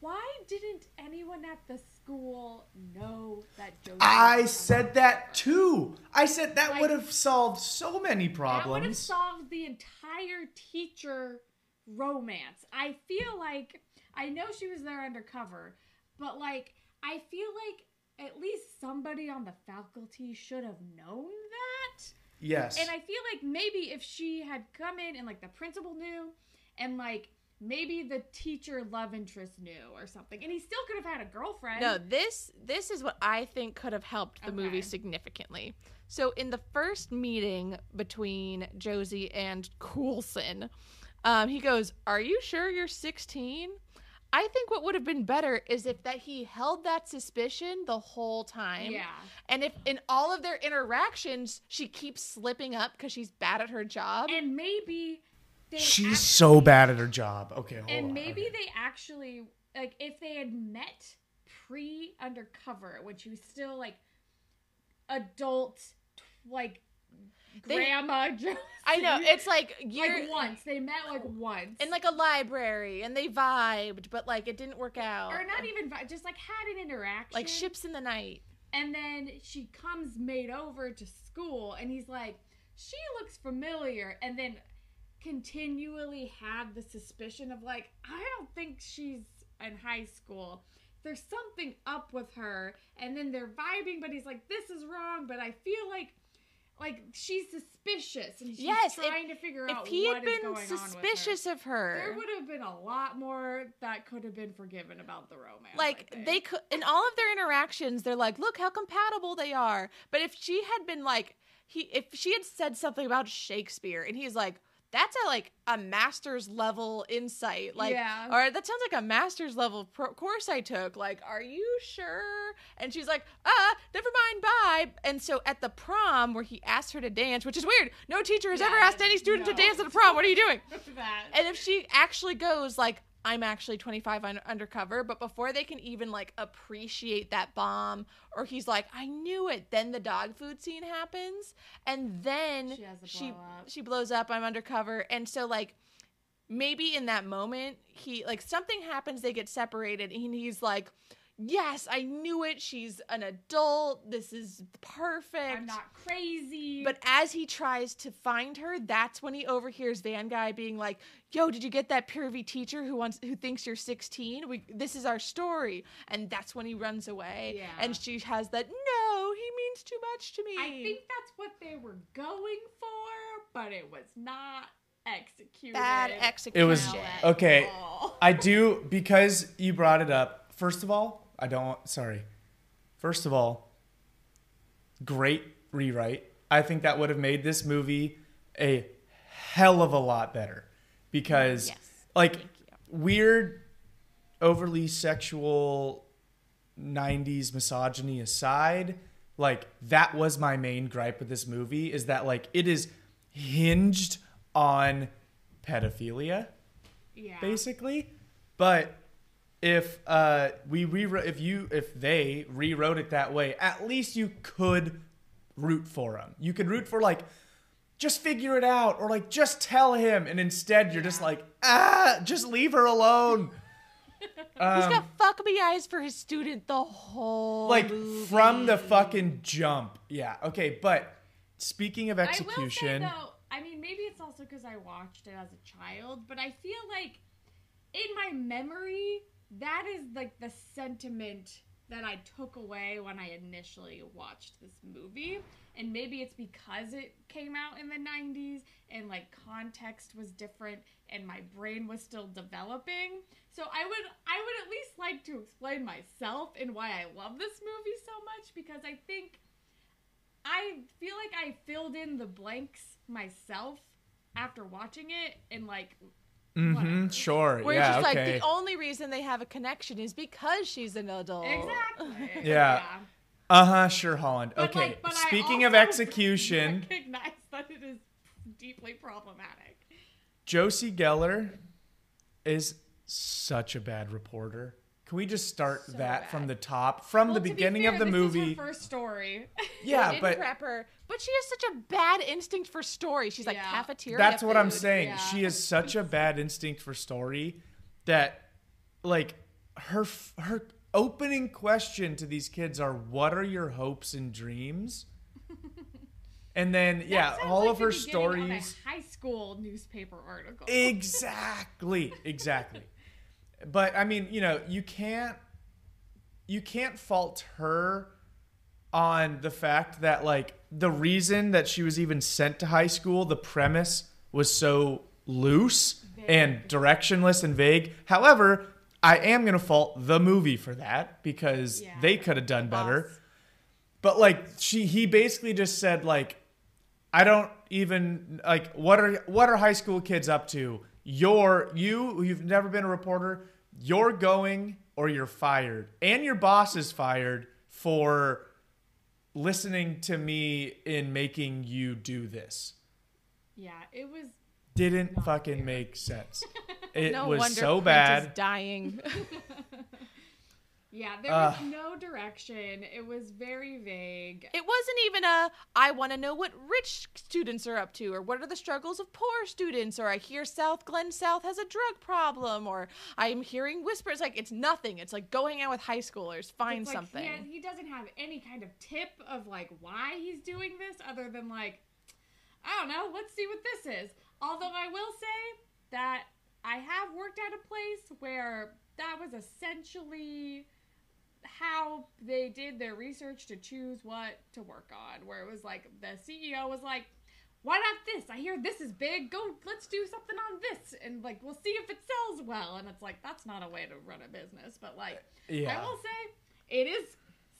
why didn't anyone at the school know that Josie? I said that too. I said that Like- would have solved so many problems. That would have solved the entire teacher romance. I feel like I know she was there undercover, but like I feel like at least somebody on the faculty should have known that. Yes. And I feel like maybe if she had come in and like the principal knew and like maybe the teacher love interest knew or something. And he still could have had a girlfriend. No, this this is what I think could have helped the movie significantly. So in the first meeting between Josie and Coulson, um, he goes, "Are you sure you're 16?" I think what would have been better is if that he held that suspicion the whole time. Yeah. And if in all of their interactions she keeps slipping up because she's bad at her job. And maybe they She's act- so bad at her job. Okay, hold and on. maybe Okay. they actually like if they had met pre undercover when she was still like adult like They- grandma (laughs) Josie. I know it's like you're like once they met like once in like a library and they vibed, but like it didn't work out. or not even vi- just like had an interaction like ships in the night. and then she comes made over to school and he's like she looks familiar and then continually had the suspicion of like i don't think she's in high school there's something up with her and then they're vibing but he's like this is wrong but i feel like like she's suspicious and she's Yes, if- trying to figure out. If he had been with her. suspicious of her, there would have been a lot more that could have been forgiven about the romance like they could in all of their interactions, they're like, look how compatible they are. But if she had been like he if she had said something about Shakespeare and he's like, that's a like a master's level insight like Yeah. or that sounds like a master's level pro- course i took like are you sure? And she's like ah never mind bye. And so at the prom where he asked her to dance which is weird no teacher has ever asked any student no. to dance at a prom. What are you doing? (laughs) And if she actually goes like i'm actually 25 un- undercover but before they can even like appreciate that bomb or he's like i knew it then the dog food scene happens and then She she she blows up i'm undercover and so like maybe in that moment he like something happens they get separated and he's like yes i knew it she's an adult this is perfect i'm not crazy but as he tries to find her, that's when he overhears Van Guy being like, "Yo, did you get that Purvy teacher who wants who thinks you're 16? We this is our story." And that's when he runs away. Yeah. And she has that, "No, he means too much to me." I think that's what they were going for, but it was not executed. bad execution. It was okay. I do because you brought it up. First of all, I don't. want, Sorry. First of all, great rewrite. I think that would have made this movie a hell of a lot better because, Yes. like, weird, overly sexual 90s misogyny aside, like, that was my main gripe with this movie is that, like, it is hinged on pedophilia yeah. basically. But if uh, we rewrote, if you, if they rewrote it that way, at least you could root for him. You could root for like, just figure it out, or like just tell him, and instead you're just like, ah, just leave her alone. (laughs) he's got fuck me eyes for his student the whole like movie. from the fucking jump. Yeah. Okay. But speaking of execution I will say though, I mean, maybe it's also because I watched it as a child, but I feel like in my memory, that is like the sentiment that I took away when I initially watched this movie. and maybe it's because it came out in the 90s and like context was different and my brain was still developing. So I would I would at least like to explain myself and why I love this movie so much because I think I feel like I filled in the blanks myself after watching it and like hmm whatever. Sure. Where yeah. it's just okay. like the only reason they have a connection is because she's an adult. Exactly. Yeah. uh huh. Sure, Holland. But, okay. like, but I Speaking of execution, recognize that it is deeply problematic. Josie Geller is such a bad reporter. Can we just start So that from the top, from Well, the to be beginning fair, of the this movie? Is her first story. (laughs) They yeah, didn't but prep her, but she has such a bad instinct for story. She's like Yeah. cafeteria. that's what I'm saying. yeah. She has such a bad instinct for story that, like, her her opening question to these kids are, "What are your hopes and dreams?" (laughs) And then, yeah, That all like of the her stories. Of a high school newspaper article. exactly exactly (laughs) but i mean you know you can't you can't fault her on the fact that like the reason that she was even sent to high school the premise was so loose and directionless and vague however i am going to fault the movie for that because Yeah. they could have done better Boss. but like she he basically just said like I don't even like what are what are high school kids up to? You're you you've never been a reporter, you're going or you're fired. And your boss is fired for listening to me in making you do this. Yeah, it was. Didn't fucking fair. make sense. (laughs) It No was wonder so Clint is bad. dying. (laughs) Yeah, there Ugh. was no direction. It was very vague. It wasn't even a I want to know what rich students are up to or what are the struggles of poor students or I hear South Glen South has a drug problem or I'm hearing whispers like it's nothing. It's like going out with high schoolers, find It's like something. He, had- he doesn't have any kind of tip of like why he's doing this other than like, I don't know, let's see what this is. Although I will say that I have worked at a place where that was essentially how they did their research to choose what to work on. Where it was like the CEO was like, why not this? I hear this is big. Go, let's do something on this, and like we'll see if it sells well. And it's like that's not a way to run a business, but like Yeah. I will say it is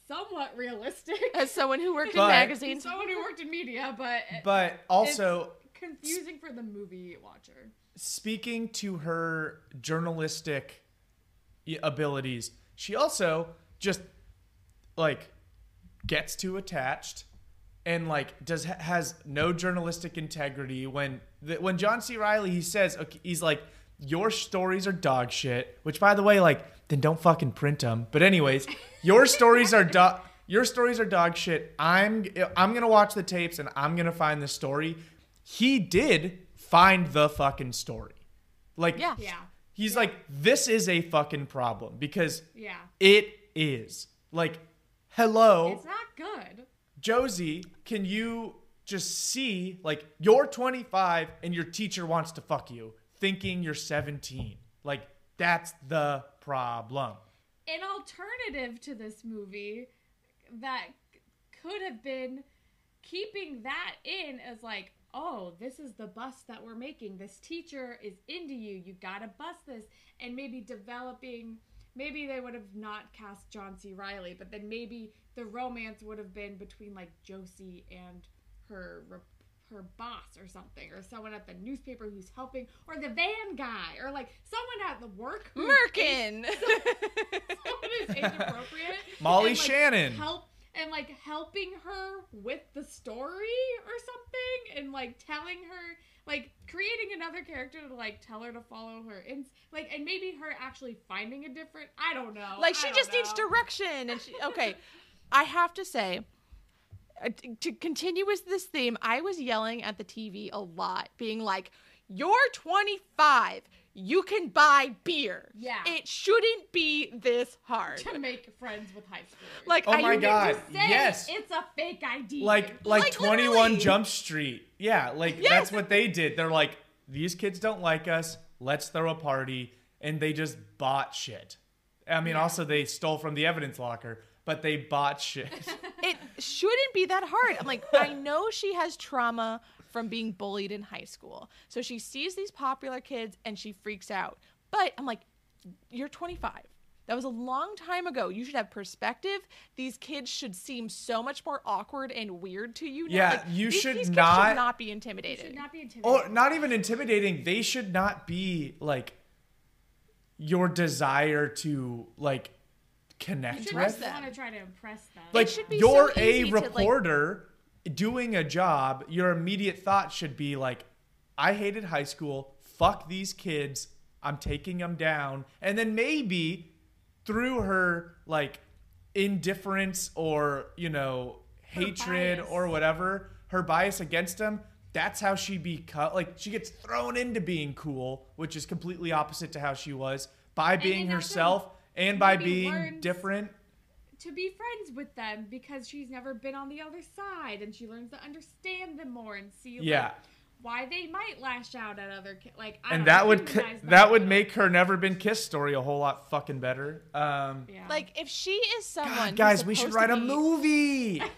somewhat realistic. As someone who worked But- in magazines, Someone who worked in media, but But also confusing for the movie watcher. speaking to her journalistic abilities, she also just like gets too attached and like does has no journalistic integrity when when John C. Reilly he says okay, he's like your stories are dog shit, which by the way like then don't fucking print them. But anyways, your stories are dog (laughs) your stories are dog shit. I'm I'm going to watch the tapes and I'm going to find the story. He did find the fucking story. Like Yeah. Yeah, He's like, this is a fucking problem because yeah. it is. Like, hello, It's not good. Josie, can you just see, like, you're 25 and your teacher wants to fuck you, thinking you're 17? Like, that's the problem. an alternative to this movie that could have been keeping that in as like oh this is the bus that we're making this teacher is into you you gotta bust this and maybe developing maybe they would have not cast john c reilly but then maybe the romance would have been between like josie and her her boss or something or someone at the newspaper who's helping or the van guy or like someone at the work who's Merkin. (laughs) someone is inappropriate. Molly and, like, Shannon. Help and like helping her with the story or something, and like telling her, like creating another character to like tell her to follow her, and like and maybe her actually finding a different. I don't know. like she just needs direction and she, okay (laughs) i have to say uh, to continue with this theme i was yelling at the tv a lot being like you're 25 you can buy beer Yeah. it shouldn't be this hard to make friends with high schoolers. like Oh I, my you God. Just say yes. it's a fake ID. Like, like, Like, 21 literally. Jump Street. Yeah, like, Yes. that's what they did. They're like, these kids don't like us. Let's throw a party. And they just bought shit. I mean, Yeah. also, they stole from the evidence locker, but they bought shit. (laughs) it shouldn't be that hard. I'm like, I (laughs) know she has trauma from being bullied in high school. So she sees these popular kids and she freaks out. But I'm like, you're 25. That was a long time ago. You should have perspective. These kids should seem so much more awkward and weird to you. Now. Yeah, Like, you these, should these kids not- should not be intimidated. should not be intimidating. or not even intimidating they should not be like your desire to like you connect should with just them. want to try to impress them. like should be you're so a easy to, like- reporter doing a job your immediate thought should be like i hated high school. Fuck these kids. I'm taking them down. And then maybe through her like indifference or you know hatred bias. or whatever her bias against them that's how she become like she gets thrown into being cool which is completely opposite to how she was by being herself and by being learns- different to be friends with them because she's never been on the other side and she learns to understand them more and see like, Yeah. why they might lash out at other kids. Like, I and that know, would humanize that, a would make her never been kissed story a whole lot fucking better. Um, yeah. Like if she is someone, God, guys, we should write to a movie. (laughs)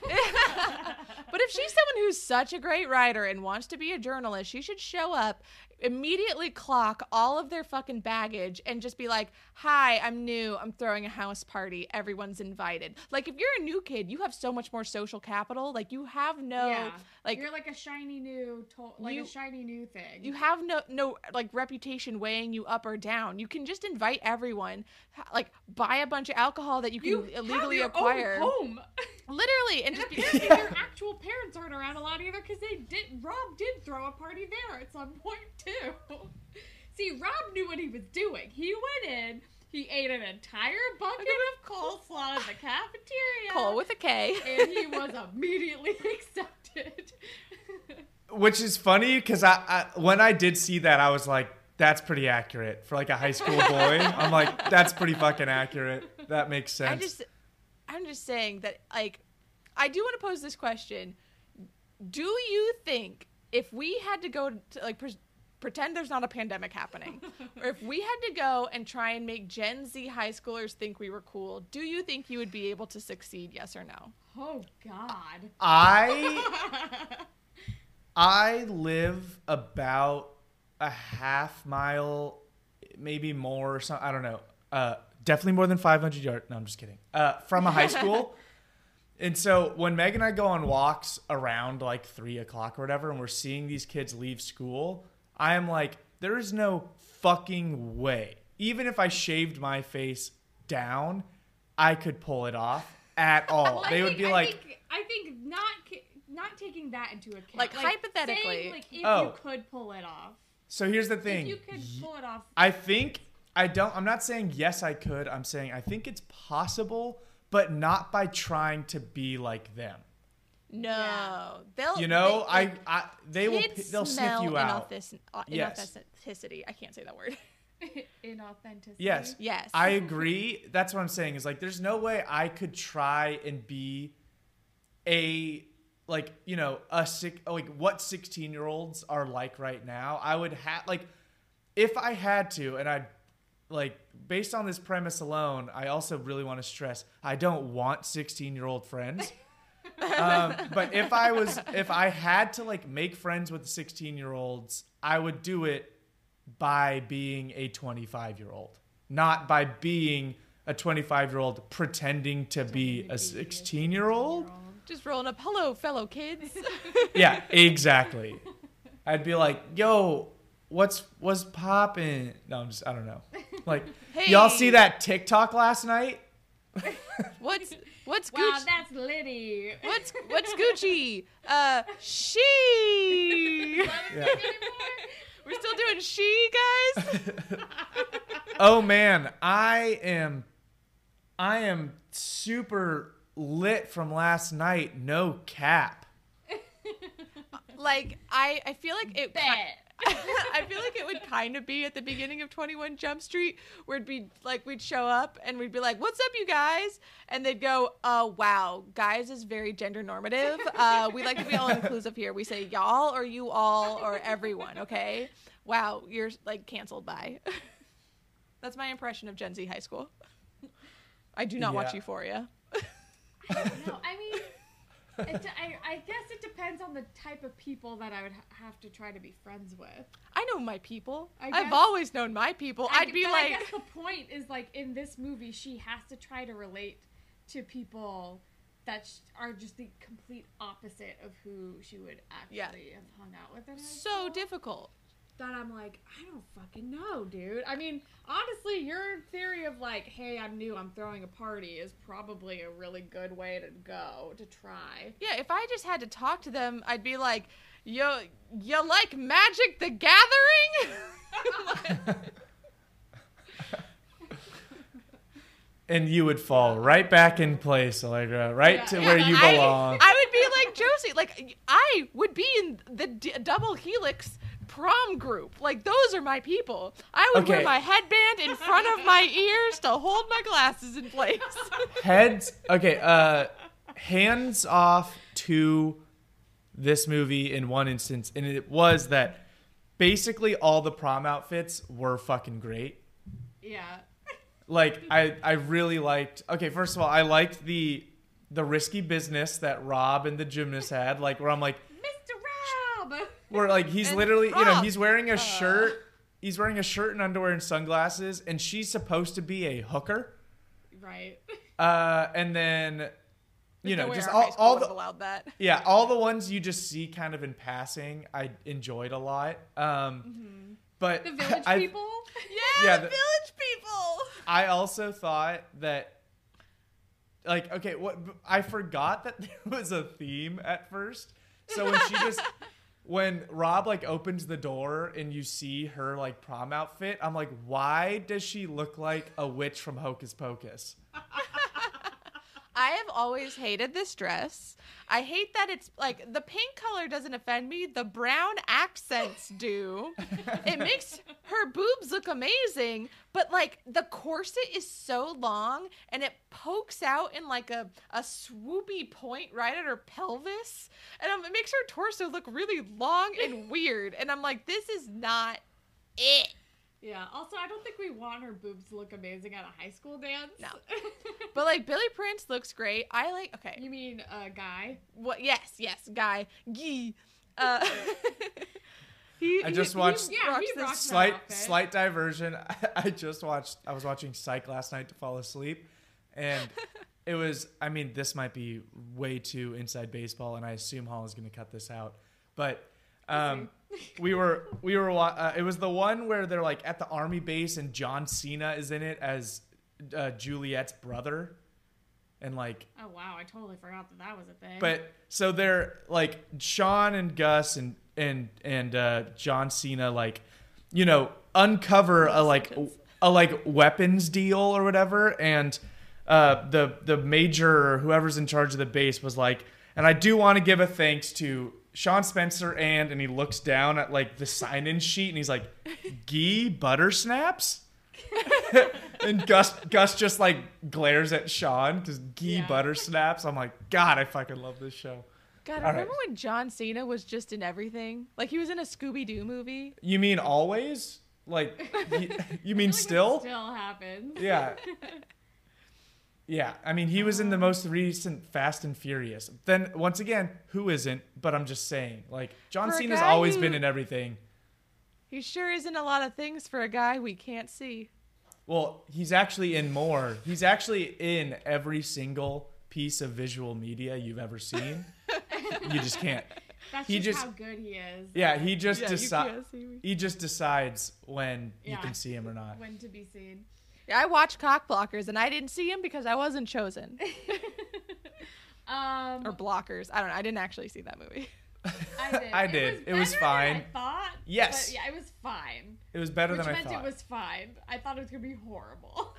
But if she's someone who's such a great writer and wants to be a journalist, she should show up, immediately clock all of their fucking baggage, and just be like, "Hi, I'm new. I'm throwing a house party. Everyone's invited." Like if you're a new kid, you have so much more social capital. Like you have no yeah, like you're like a shiny new, to- like You- a shiny new thing. you have no no like reputation weighing you up or down. You can just invite everyone, like buy a bunch of alcohol that you can You illegally acquire, home. literally, and And just be. apparently (laughs) your actual parents aren't around a lot either because they did. Rob did throw a party there at some point too. (laughs) See, Rob knew what he was doing. He went in. He ate an entire bucket of coleslaw in the cafeteria. Cole with a K. and he (laughs) was immediately (laughs) accepted. Which is funny because I, I when I did see that, I was like, "That's pretty accurate for like a high school boy." I'm like, "That's pretty fucking accurate. That makes sense." I just, I'm just saying that like, I do want to pose this question: Do you think if we had to go to like pre- pretend there's not a pandemic happening, or if we had to go and try and make Gen Z high schoolers think we were cool, do you think you would be able to succeed? Yes or no? oh God. I (laughs) I live about a half mile, maybe more or something. I don't know. Uh, definitely more than 500 yards. No, I'm just kidding. Uh, from a high school. (laughs) and so when Meg and I go on walks around like three o'clock or whatever, and we're seeing these kids leave school, I am like, there is no fucking way. Even if I shaved my face down, I could pull it off at (laughs) all. Well, I they would be I like, think, I think not not taking that into account. Like, hypothetically. saying, like if Oh. you could pull it off, so here's the thing. if you could pull it off, I think I don't. I'm not saying yes, I could. I'm saying I think it's possible, but not by trying to be like them. No, Yeah. they'll. You know, they, I, I they will they'll sniff you out. inauthis- uh, Yes. Inauthenticity. I can't say that word. (laughs) (laughs) inauthenticity. Yes. yes. I agree. That's what I'm saying. Is like there's no way I could try and be a like you know a sick like what 16 year olds are like right now. I would have like if I had to, and I like based on this premise alone, I also really want to stress I don't want 16 year old friends. (laughs) um, but if I was if I had to like make friends with 16 year olds, I would do it by being a 25 year old, not by being a 25 year old pretending to be a 16 year old. Just rolling up. Hello, fellow kids. Yeah, exactly. I'd be like, "Yo, what's what's poppin'?" No, I'm just I don't know. (laughs) Like, y'all see that TikTok last night? (laughs) what's what's Wow, Gucci? that's Liddy. What's what's Gucci? (laughs) Uh, she. Yeah. We're still doing she, guys. Oh man, I am I am super lit from last night, no cap. Like I, I feel like it. ki- Bet. (laughs) I feel like it would kind of be at the beginning of 21 Jump Street, where it'd be like we'd show up and we'd be like, "What's up, you guys?" And they'd go, "Oh, wow, guys is very gender normative. Uh, we like to be all inclusive here. We say y'all or you all or everyone. Okay? Wow, you're like canceled by." (laughs) That's my impression of Gen Z high school. I do not watch Yeah. Euphoria. No, I mean, It, I, I guess it depends on the type of people that I would ha- have to try to be friends with. I know my people. I I've always known my people. I, I'd be like, I guess the point is like in this movie, she has to try to relate to people that are just the complete opposite of who she would actually Yeah. have hung out with. So difficult. That I'm like, I don't fucking know, dude. I mean, honestly, your theory of like, hey, I'm new, I'm throwing a party is probably a really good way to go to try. Yeah, if I just had to talk to them, I'd be like, "You, you like Magic the Gathering?" (laughs) and you would fall right back in place, Allegra, right Yeah. to Yeah, where you I- belong. I, would be like Josie. Like I would be in the d- double helix prom group. Like those are my people. I would wear my headband in front of my ears to hold my glasses in place. (laughs) Heads. Okay. Uh, hands off to this movie in one instance, and it was that basically all the prom outfits were fucking great. Yeah. Like I, I really liked. Okay, first of all, I liked the the risky business that Rob and the gymnast had. Like where I'm like! Where like he's And literally, you know, he's wearing a uh, shirt. He's wearing a shirt and underwear and sunglasses, and she's supposed to be a hooker. Right. Uh, and then, you know, just all, all the allowed that. yeah, all the ones you just see kind of in passing, I enjoyed a lot. Um, but Mm-hmm. The village (laughs) I, people? (laughs) Yeah, Yeah, the the- village people. I also thought that, like, okay, what I forgot that (laughs) there was a theme at first. So when she just, when Rob like opens the door and you see her like prom outfit, I'm like, why does she look like a witch from Hocus Pocus? I have always hated this dress. I hate that it's like the pink color doesn't offend me. The brown accents do. (laughs) it makes her boobs look amazing, but like the corset is so long and it pokes out in like a, a swoopy point right at her pelvis. And um, it makes her torso look really long and (laughs) weird. And I'm like, this is not it. Yeah. Also, I don't think we want her boobs to look amazing at a high school dance. No. (laughs) But like Billy Prince looks great. I like okay. you mean a guy? What? Yes, yes, guy. Gee. Uh, (laughs) he, I he- just he watched- Yeah, rocks he this- rocks slight outfit. slight diversion. (laughs) I just watched I was watching Psych last night to fall asleep and it was I mean this might be way too inside baseball and I assume Hall is going to cut this out. But um we were we were uh, it was the one where they're like at the army base and John Cena is in it as uh, Juliet's brother. And like Oh wow, I totally forgot that that was a thing. but so they're like Sean and Gus and and and uh, John Cena like you know uncover a like a like weapons deal or whatever. And uh, the the major or whoever's in charge of the base was like and I do want to give a thanks to Sean Spencer and and he looks down at like the sign in sheet and he's like Gee butter snaps (laughs) and Gus Gus just like glares at Sean because Gee Yeah. butter snaps. I'm like, God, I fucking love this show. God, All remember right. when John Cena was just in everything? Like he was in a Scooby Doo movie. You mean always? Like, (laughs) you, you mean I (laughs) like still? Still happens. Yeah. Yeah, I mean, he was in the most recent Fast and Furious. Then, once again, who isn't? But I'm just saying, like, John For a Cena's always who- been in everything. He sure is in a lot of things for a guy we can't see. Well, he's actually in more. He's actually in every single piece of visual media you've ever seen. (laughs) you just can't. That's He just, just- how good he is. Yeah, he just Yeah, decides. can't see me. He just decides when you can see him or not. When to be seen. Yeah, I watched Cock Blockers and I didn't see him because I wasn't chosen. (laughs) Um, or Blockers. I don't know. I didn't actually see that movie. I did. I did. It It was, was fine. Than I thought. Yes. But yeah, it was fine. It was better which than I thought. it was fine. I thought it was gonna be horrible.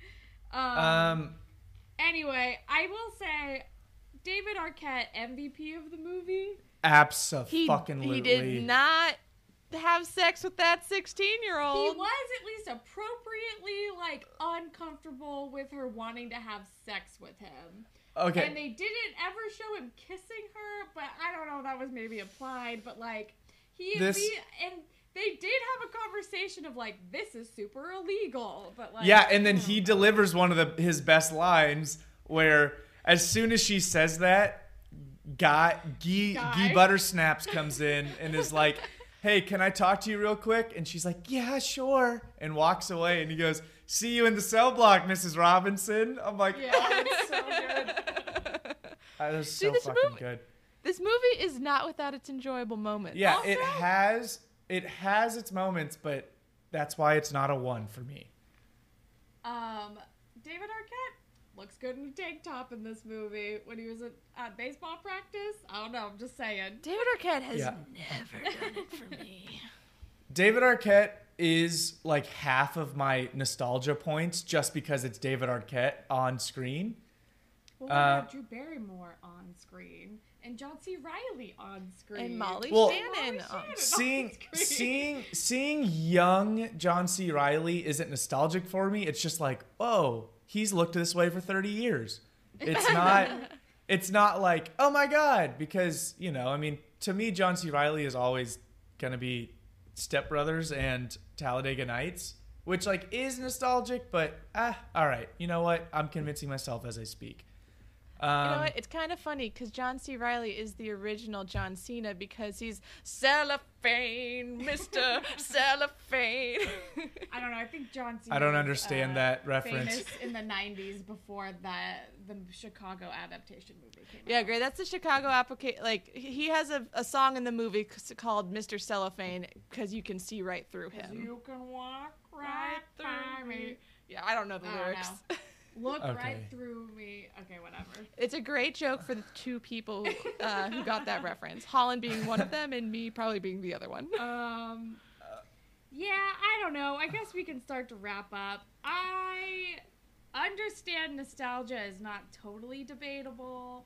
(laughs) um, um, Anyway, I will say, David Arquette MVP of the movie. He, absolutely. he did not have sex with that 16 year old. He was at least appropriately like uncomfortable with her wanting to have sex with him. Okay. And they didn't ever show him kissing her, but I don't know, that was maybe implied, but like he This- be- and they did have a conversation of like this is super illegal, but like yeah, and then he know. delivers one of the his best lines where as soon as she says that, Guy Gee Guy. Gee Buttersnaps comes in and is like, "Hey, can I talk to you real quick?" And she's like, "Yeah, sure," and walks away. And he goes, "See you in the cell block, Mrs. Robinson." I'm like, Yeah. "Oh, it's so good." That was so this fucking movie- good. This movie is not without its enjoyable moments. Yeah, Also- it has it has its moments, but that's why it's not a one for me. Um, David Arquette looks good in a tank top in this movie when he was at, at baseball practice. I don't know. I'm just saying. David Arquette has Yeah. never done it for me. (laughs) David Arquette is like half of my nostalgia points just because it's David Arquette on screen. Well, Uh, we have Drew Barrymore on screen and John C. Reilly on screen And Molly Well- Shannon. Molly um, Shannon. seeing on screen. seeing seeing young John C. Reilly isn't nostalgic for me. It's just like, oh, he's looked this way for 30 years. (laughs) It's not it's not like, oh my god, because, you know, I mean, to me John C. Reilly is always gonna be Step Brothers and Talladega Nights, which like is nostalgic, but ah, all right. You know what? I'm convincing myself as I speak. Um, You know what? It's kind of funny because John C. Reilly is the original John Cena because he's cellophane, Mister (laughs) Cellophane. I don't know. I think John Cena. I don't was, understand uh, that reference. Famous in the '90s before that the Chicago adaptation movie came out. yeah, out. great. That's the Chicago application. Like he has a, a song in the movie called Mister Cellophane because you can see right through him. You can walk right through me. Yeah, I don't know the I don't lyrics. (laughs) know. Look Okay. right through me. Okay, whatever. It's a great joke for the two people who, uh, who got that reference. Holland being one of them, and me probably being the other one. Um. Yeah, I don't know. I guess we can start to wrap up. I understand nostalgia is not totally debatable,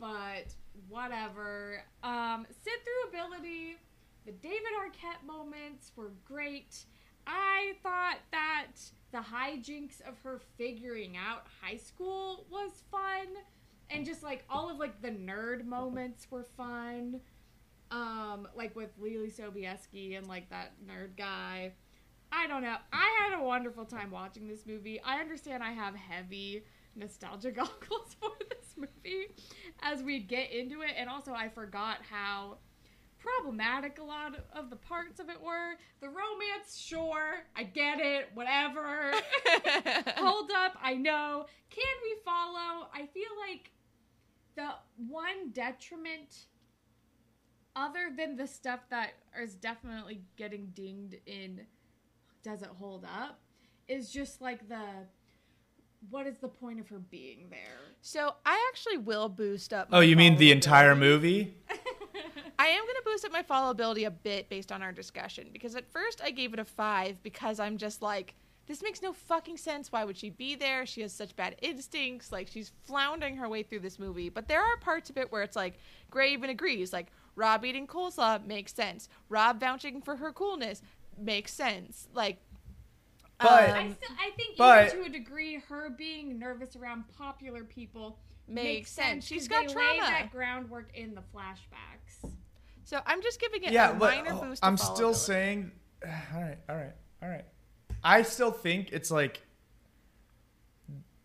but whatever. Um, sit through ability. The David Arquette moments were great. I thought that the hijinks of her figuring out high school was fun, and just like all of like the nerd moments were fun um, like with Leelee Sobieski and like that nerd guy. I don't know. I had a wonderful time watching this movie. I understand I have heavy nostalgia (laughs) goggles for this movie as we get into it, and also I forgot how problematic a lot of the parts of it were. The romance, sure, I get it, whatever. (laughs) Hold up, I know. Can we follow? I feel like the one detriment other than the stuff that is definitely getting dinged in does it hold up is just like the what is the point of her being there So I actually will boost up. oh, you mean the entire movie? (laughs) I am going to boost up my followability a bit based on our discussion because at first I gave it a five because I'm just like, this makes no fucking sense. Why would she be there? She has such bad instincts. Like she's floundering her way through this movie. But there are parts of it where it's like Gray even agrees. Like Rob eating coleslaw makes sense. Rob vouching for her coolness makes sense. Like, But- i um, still i think but- even to a degree her being nervous around popular people Makes makes sense. sense She's 'cause got they trauma. laid that groundwork in the flashbacks so I'm just giving it yeah, a but minor oh, boost. I'm still saying, (sighs) all right, all right, all right. I still think it's like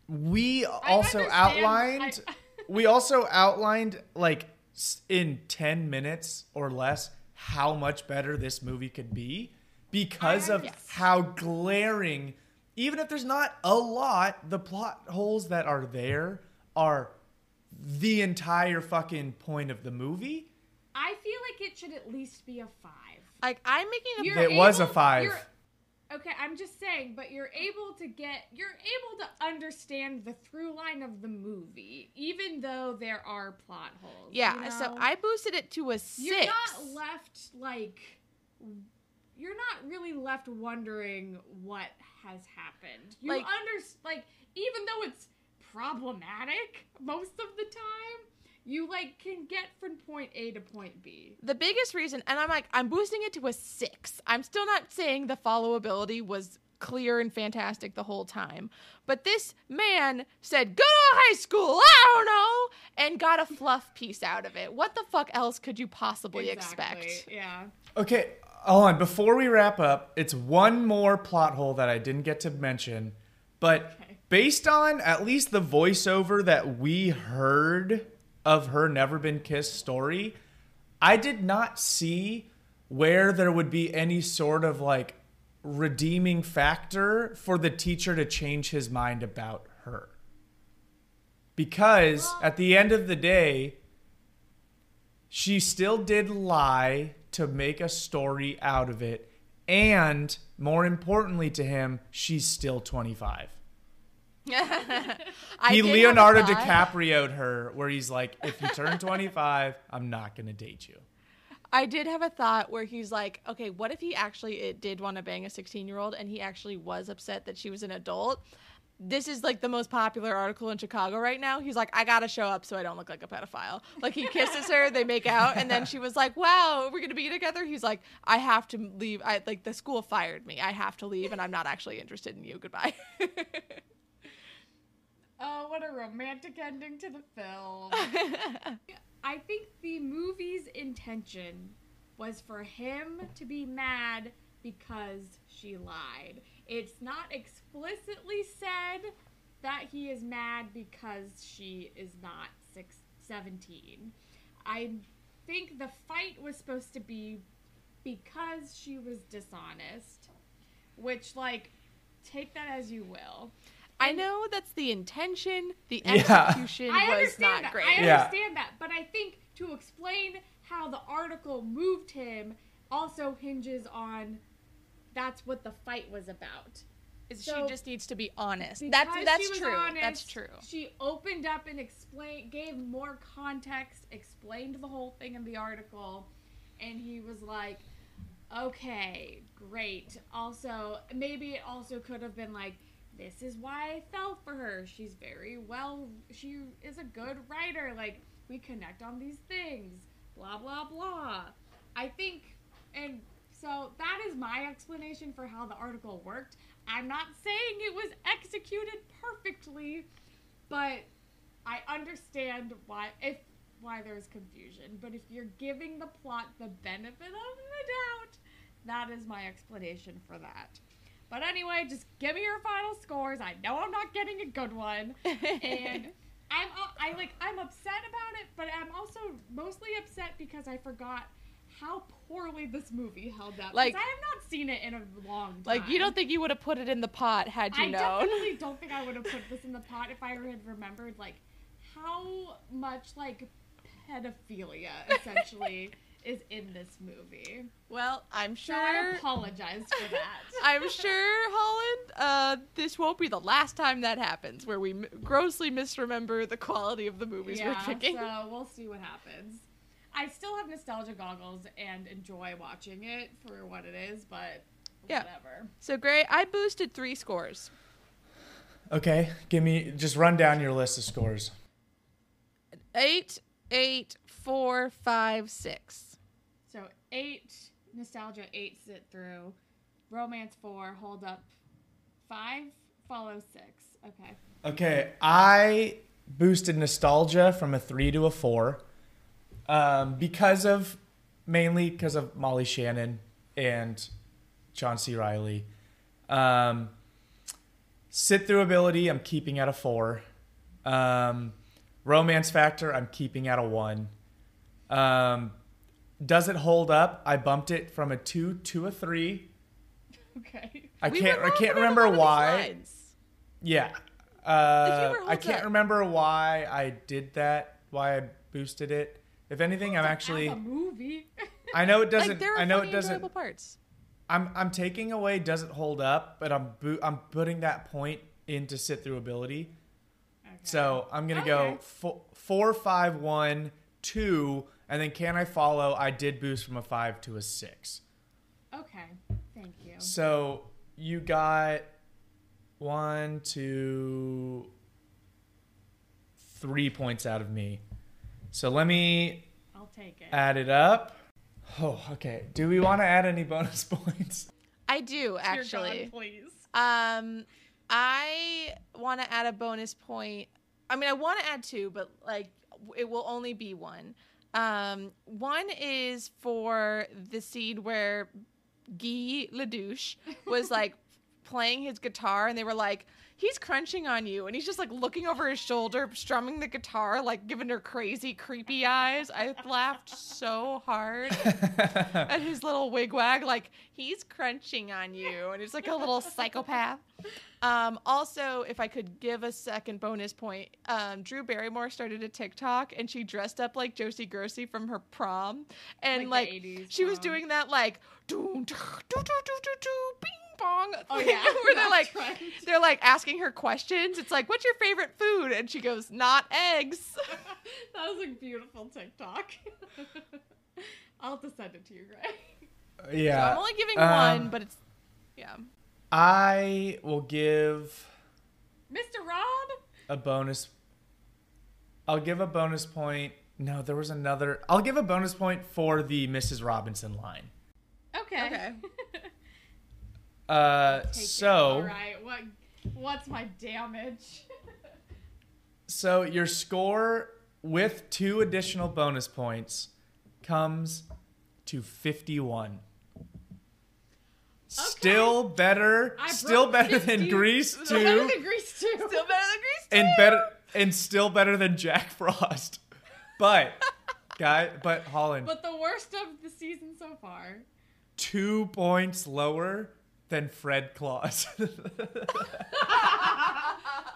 we also outlined. I- (laughs) we also outlined like in ten minutes or less how much better this movie could be because of Yes. how glaring. Even if there's not a lot, the plot holes that are there are the entire fucking point of the movie. I feel like it should at least be a five Like I'm making a You're It was a five. Okay, I'm just saying, but you're able to get, you're able to understand the through line of the movie, even though there are plot holes. yeah. you So? I boosted it to a 6 you're not left like, you're not really left wondering what has happened. You Like- under, like, even though it's problematic most of the time, you like can get from point A to point B. the biggest reason, and I'm like, I'm boosting it to a six. I'm still not saying the followability was clear and fantastic the whole time. But this man said, go to high school, I don't know, and got a fluff piece out of it. What the fuck else could you possibly expect? Yeah. Okay, hold on. Before we wrap up, it's one more plot hole that I didn't get to mention. But Okay. based on at least the voiceover that we heard of her never been kissed story, I did not see where there would be any sort of like redeeming factor for the teacher to change his mind about her. Because at the end of the day, she still did lie to make a story out of it. And more importantly to him, she's still 25. (laughs) He did have a Leonardo. DiCaprio'd her, where he's like, if you turn (laughs) 25, I'm not going to date you. I did have a thought where he's like, okay, what if he actually did want to bang a 16 year old and he actually was upset that she was an adult? This is like the most popular article in Chicago right now. He's like, I gotta show up so I don't look like a pedophile. Like he kisses her, they make out, and then she was like, Wow, we're gonna be together. He's like, I have to leave. I like the school fired me. I have to leave, and I'm not actually interested in you. Goodbye. (laughs) Oh, what a romantic ending to the film. (laughs) I think the movie's intention was for him to be mad because she lied. It's not explicitly said that he is mad because she is not six, 17. I think the fight was supposed to be because she was dishonest, which, like, take that as you will. I know that's the intention. The Yeah. execution I was not that. great. I Yeah. understand that, but I think to explain how the article moved him also hinges on that's what the fight was about. Is So- she just needs to be honest. That's that's she was true. honest, that's true. She opened up and explained, gave more context, explained the whole thing in the article, and he was like, "Okay, great." Also, maybe it also could have been like, "This is why I fell for her. She's very well. She is a good writer. Like we connect on these things." Blah blah blah. I think, and so that is my explanation for how the article worked. I'm not saying it was executed perfectly, but I understand why if why there's confusion. But if you're giving the plot the benefit of the doubt, that is my explanation for that. But anyway, just give me your final scores. I know I'm not getting a good one, (laughs) and I'm I like I'm upset about it, but I'm also mostly upset because I forgot how poorly this movie held up. Like- Like I have not seen it in a long time. Like you don't think you would have put it in the pot had you I known? I definitely (laughs) don't think I would have put this in the pot if I had remembered like how much like pedophilia essentially (laughs) is in this movie. Well, I'm So I apologize for that. (laughs) I'm sure, Holland. Uh, this won't be the last time that happens, where we m- grossly misremember the quality of the movies yeah, we're picking. so we'll see what happens. I still have nostalgia goggles and enjoy watching it for what it is, but Yeah. whatever. So, Gray, I boosted three scores. Okay, give me just run down your list of scores. Eight, eight, four, five, six. Eight nostalgia, eight sit through, romance four, hold up five, follow six. Okay. Okay, I boosted nostalgia from a three to a four, um, because of mainly because of Molly Shannon and John C. Reilly. Um, sit through ability, I'm keeping at a four. Um, romance factor, I'm keeping at a one. Um, does it hold up? I bumped it from a two to a three. Okay. I We can't. I can't remember why. Yeah. Uh, I can't up. remember why I did that, why I boosted it. If anything, I'm actually a movie. (laughs) I know it doesn't there are I know funny, it doesn't parts. I'm I'm taking away doesn't hold up, but I'm bo- I'm putting that point into sit through ability. Okay. So, I'm going to Okay. go fo- four, five, one, two, and then can I follow? I did boost from a 5 to a 6. Okay. Thank you. So, you got one, two, three points out of me. So let me I'll take it. add it up. Oh, okay. Do we want to add any bonus (laughs) points? I do Dear actually. God, please. Um, I want to add a bonus point. I mean, I want to add two, but like it will only be one. Um, one is for the scene where Guy Ledouche was like (laughs) playing his guitar and they were like, he's crunching on you. And he's just like looking over his shoulder, strumming the guitar, like giving her crazy, creepy eyes. I laughed so hard (laughs) at his little wigwag. Like, he's crunching on you. And he's like a little psychopath. Um, also, if I could give a second bonus point, um, Drew Barrymore started a TikTok and she dressed up like Josie Grossie from her prom, and Like like, the 80s she was doing that like doo doo doo doo doo bong. Oh, yeah, (laughs) where they're like trend. they're like asking her questions. It's like, "What's your favorite food?" And she goes, "Not eggs." (laughs) that was a beautiful TikTok. (laughs) I'll have to send it to you, Gray. yeah. I'm only giving um, one, but it's yeah. I will give Mr. Rob? a bonus. I'll give a bonus point. No, there was another. I'll give a bonus point for the Mrs. Robinson line. Okay. Okay. Uh, Take it. so All right. What? What's my damage? (laughs) so your score with two additional bonus points comes to 51. Still better, still broke better than 50. Grease Still better than Grease 2. Still better than Grease. and better and still better than Jack Frost. But guy, but Holland But the worst of the season so far. 2 points lower than Fred Claus. (laughs)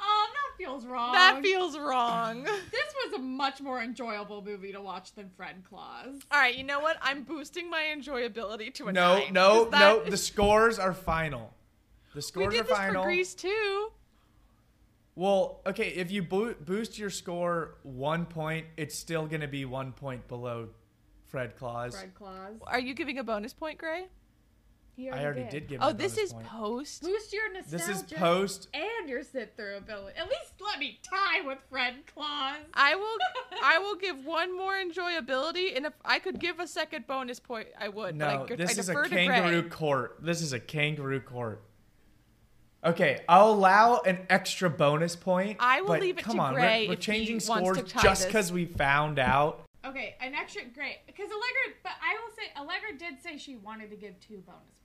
Oh, that feels wrong. That feels wrong. This was a much more enjoyable movie to watch than Fred Claus. All right, you know what? I'm boosting my enjoyability to a no, nine. no, 'cause no, that- (laughs) the scores are final. The scores we did are this final. for Grease too. Well, okay, if you bo- boost your score one point, it's still going to be one point below Fred Claus. Fred Claus. Are you giving a bonus point, Gray? He I already did give. Oh, this is point. post. Boost your nostalgia. This is post. And your sit through ability. At least let me tie with Fred Claus. I will. (laughs) I will give one more enjoyability, and if I could give a second bonus point, I would. but I, No, g- this I is a kangaroo court. This is a kangaroo court. Okay, I'll allow an extra bonus point. I will leave it come to on, Gray We're, we're if he changing wants scores to tie just because we found out. Okay, an extra great because Allegra. But I will say Allegra did say she wanted to give two bonus points.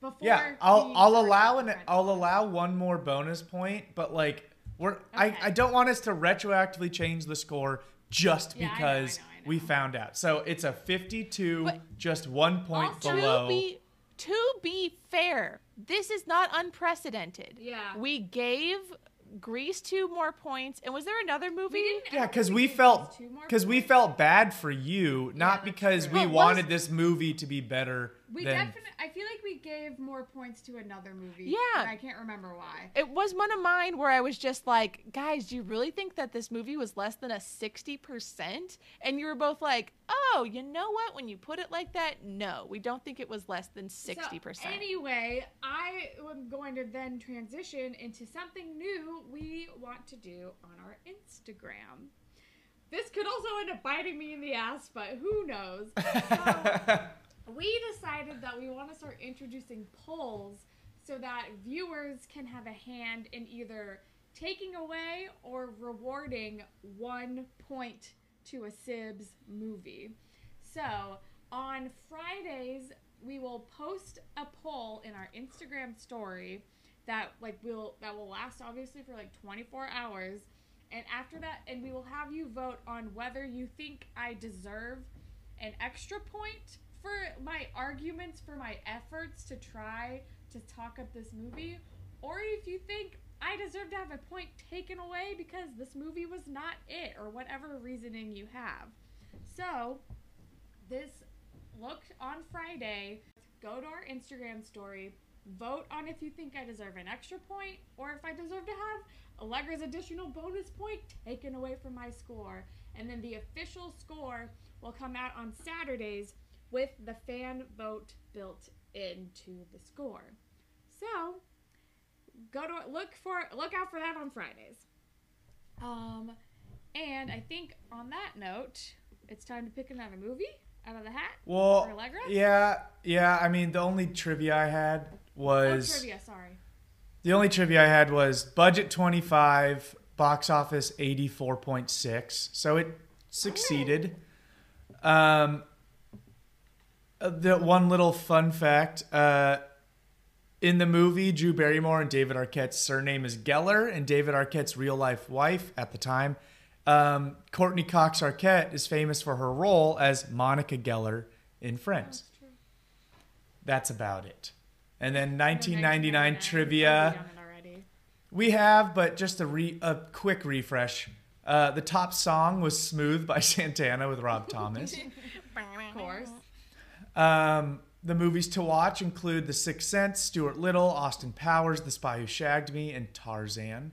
Before. Yeah, I'll he I'll allow with an I'll allow one more bonus point, but like we're I, Okay. I don't want us to retroactively change the score just Yeah, I know, I because know, I know. we found out. So it's a 52, But- just one point Also- below. To be to be fair, this is not unprecedented. Yeah. We gave Grease two more points, and was there another movie? We didn't. Yeah, because think we felt these two more because we felt bad for you, not that's because true. we But was- wanted this movie to be better We than definitely. I feel like we gave more points to another movie. Yeah. but I can't remember why. It was one of mine where I was just like, guys, do you really think that this movie was less than a 60%? And you were both like, oh, you know what? When you put it like that, no, we don't think it was less than 60%. So, anyway, I am going to then transition into something new we want to do on our Instagram. This could also end up biting me in the ass, but who knows? So, (laughs) um, we decided that we want to start introducing polls so that viewers can have a hand in either taking away or rewarding one point to a Sibs movie. So on Fridays, we will post a poll in our Instagram story that like will that will last obviously for like 24 hours. And after that, and we will have you vote on whether you think I deserve an extra point for my arguments for my efforts to try to talk up this movie, or if you think I deserve to have a point taken away because this movie was not it, or whatever reasoning you have. So, this look on Friday, go to our Instagram story, vote on if you think I deserve an extra point or if I deserve to have Allegra's additional bonus point taken away from my score. And then the official score will come out on Saturdays with the fan vote built into the score. So, go to look for look out for that on Fridays. Um and I think on that note, it's time to pick another movie out of the hat. well, yeah, yeah. I mean, the only trivia I had Oh, was trivia, sorry. the only trivia I had was budget twenty five, box office eighty four point six. So it succeeded. Um, uh, the one little fun fact: uh, In the movie, Drew Barrymore and David Arquette's surname is Geller, and David Arquette's real life wife at the time, um, Courteney Cox Arquette, is famous for her role as Monica Geller in Friends. That's about it. And then 1999 trivia. We have, but just a re- a quick refresh. Uh, the top song was "Smooth" by (laughs) Santana with Rob Thomas. Of course. Um, the movies to watch include The Sixth Sense, Stuart Little, Austin Powers, The Spy Who Shagged Me, and Tarzan.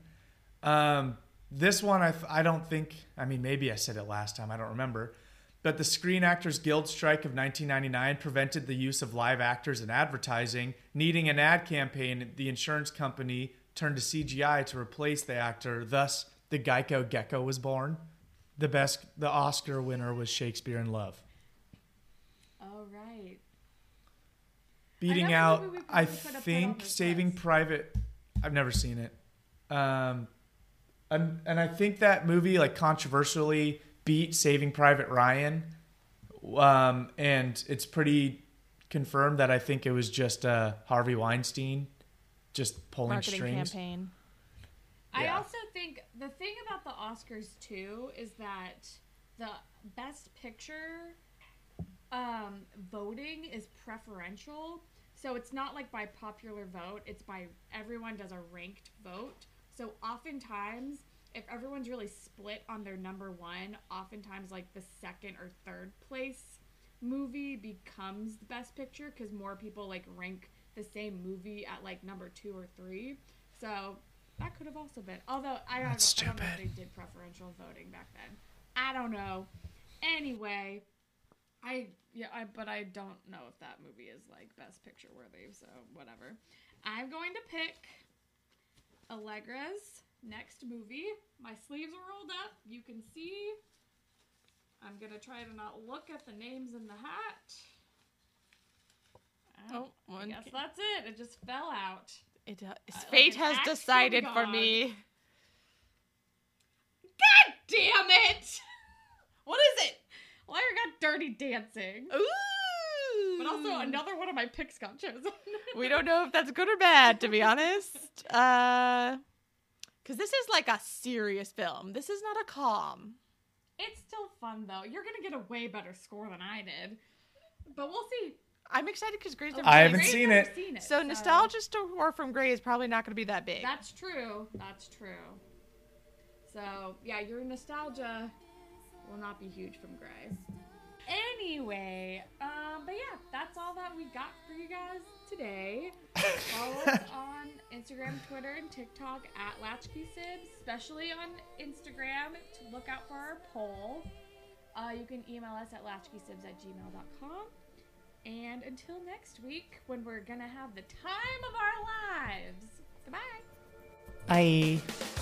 Um, this one, I, I don't think, I mean, maybe I said it last time, I don't remember. But the Screen Actors Guild strike of 1999 prevented the use of live actors in advertising. Needing an ad campaign, the insurance company turned to CGI to replace the actor. Thus, the Geico Gecko was born. The best, the Oscar winner was Shakespeare in Love. Oh right. Beating Another out i probably could've put think saving list. private i've never seen it um and, and i think that movie like controversially beat saving private ryan um and it's pretty confirmed that i think it was just uh harvey weinstein just pulling Marketing strings campaign. I also think the thing about the Oscars too is that the best picture um, voting is preferential. So it's not like by popular vote, it's by everyone does a ranked vote. So oftentimes, if everyone's really split on their number one, oftentimes like the second or third place movie becomes the best picture because more people like rank the same movie at like number two or three. So that could have also been. Although I don't, That's know, I don't know if they did preferential voting back then. I don't know. Anyway, I yeah, I but I don't know if that movie is like best picture worthy. So whatever. I'm going to pick Allegra's next movie. My sleeves are rolled up. You can see. I'm gonna try to not look at the names in the hat. Oh, I one guess that's it. It just fell out. It, uh, like fate an has decided for me. God damn it! What is it? Well, I got Dirty Dancing. Ooh. But also another one of my picks got chosen. We don't know if that's good or bad, to be honest. Uh, because this is like a serious film. This is not a calm. It's still fun though. You're gonna get a way better score than I did, but we'll see. I'm excited because Grey's never I haven't Gray's seen never it. seen it. So nostalgia store from Grey is probably not going to be that big. That's true. That's true. So yeah, your nostalgia will not be huge from Gray. Anyway, um, but yeah, that's all that we got for you guys today. (laughs) Follow us on Instagram, Twitter, and TikTok at LatchkeySibs, especially on Instagram to look out for our poll. Uh, you can email us at latchkeysibs at gmail.com. And until next week, when we're gonna have the time of our lives. Goodbye. bye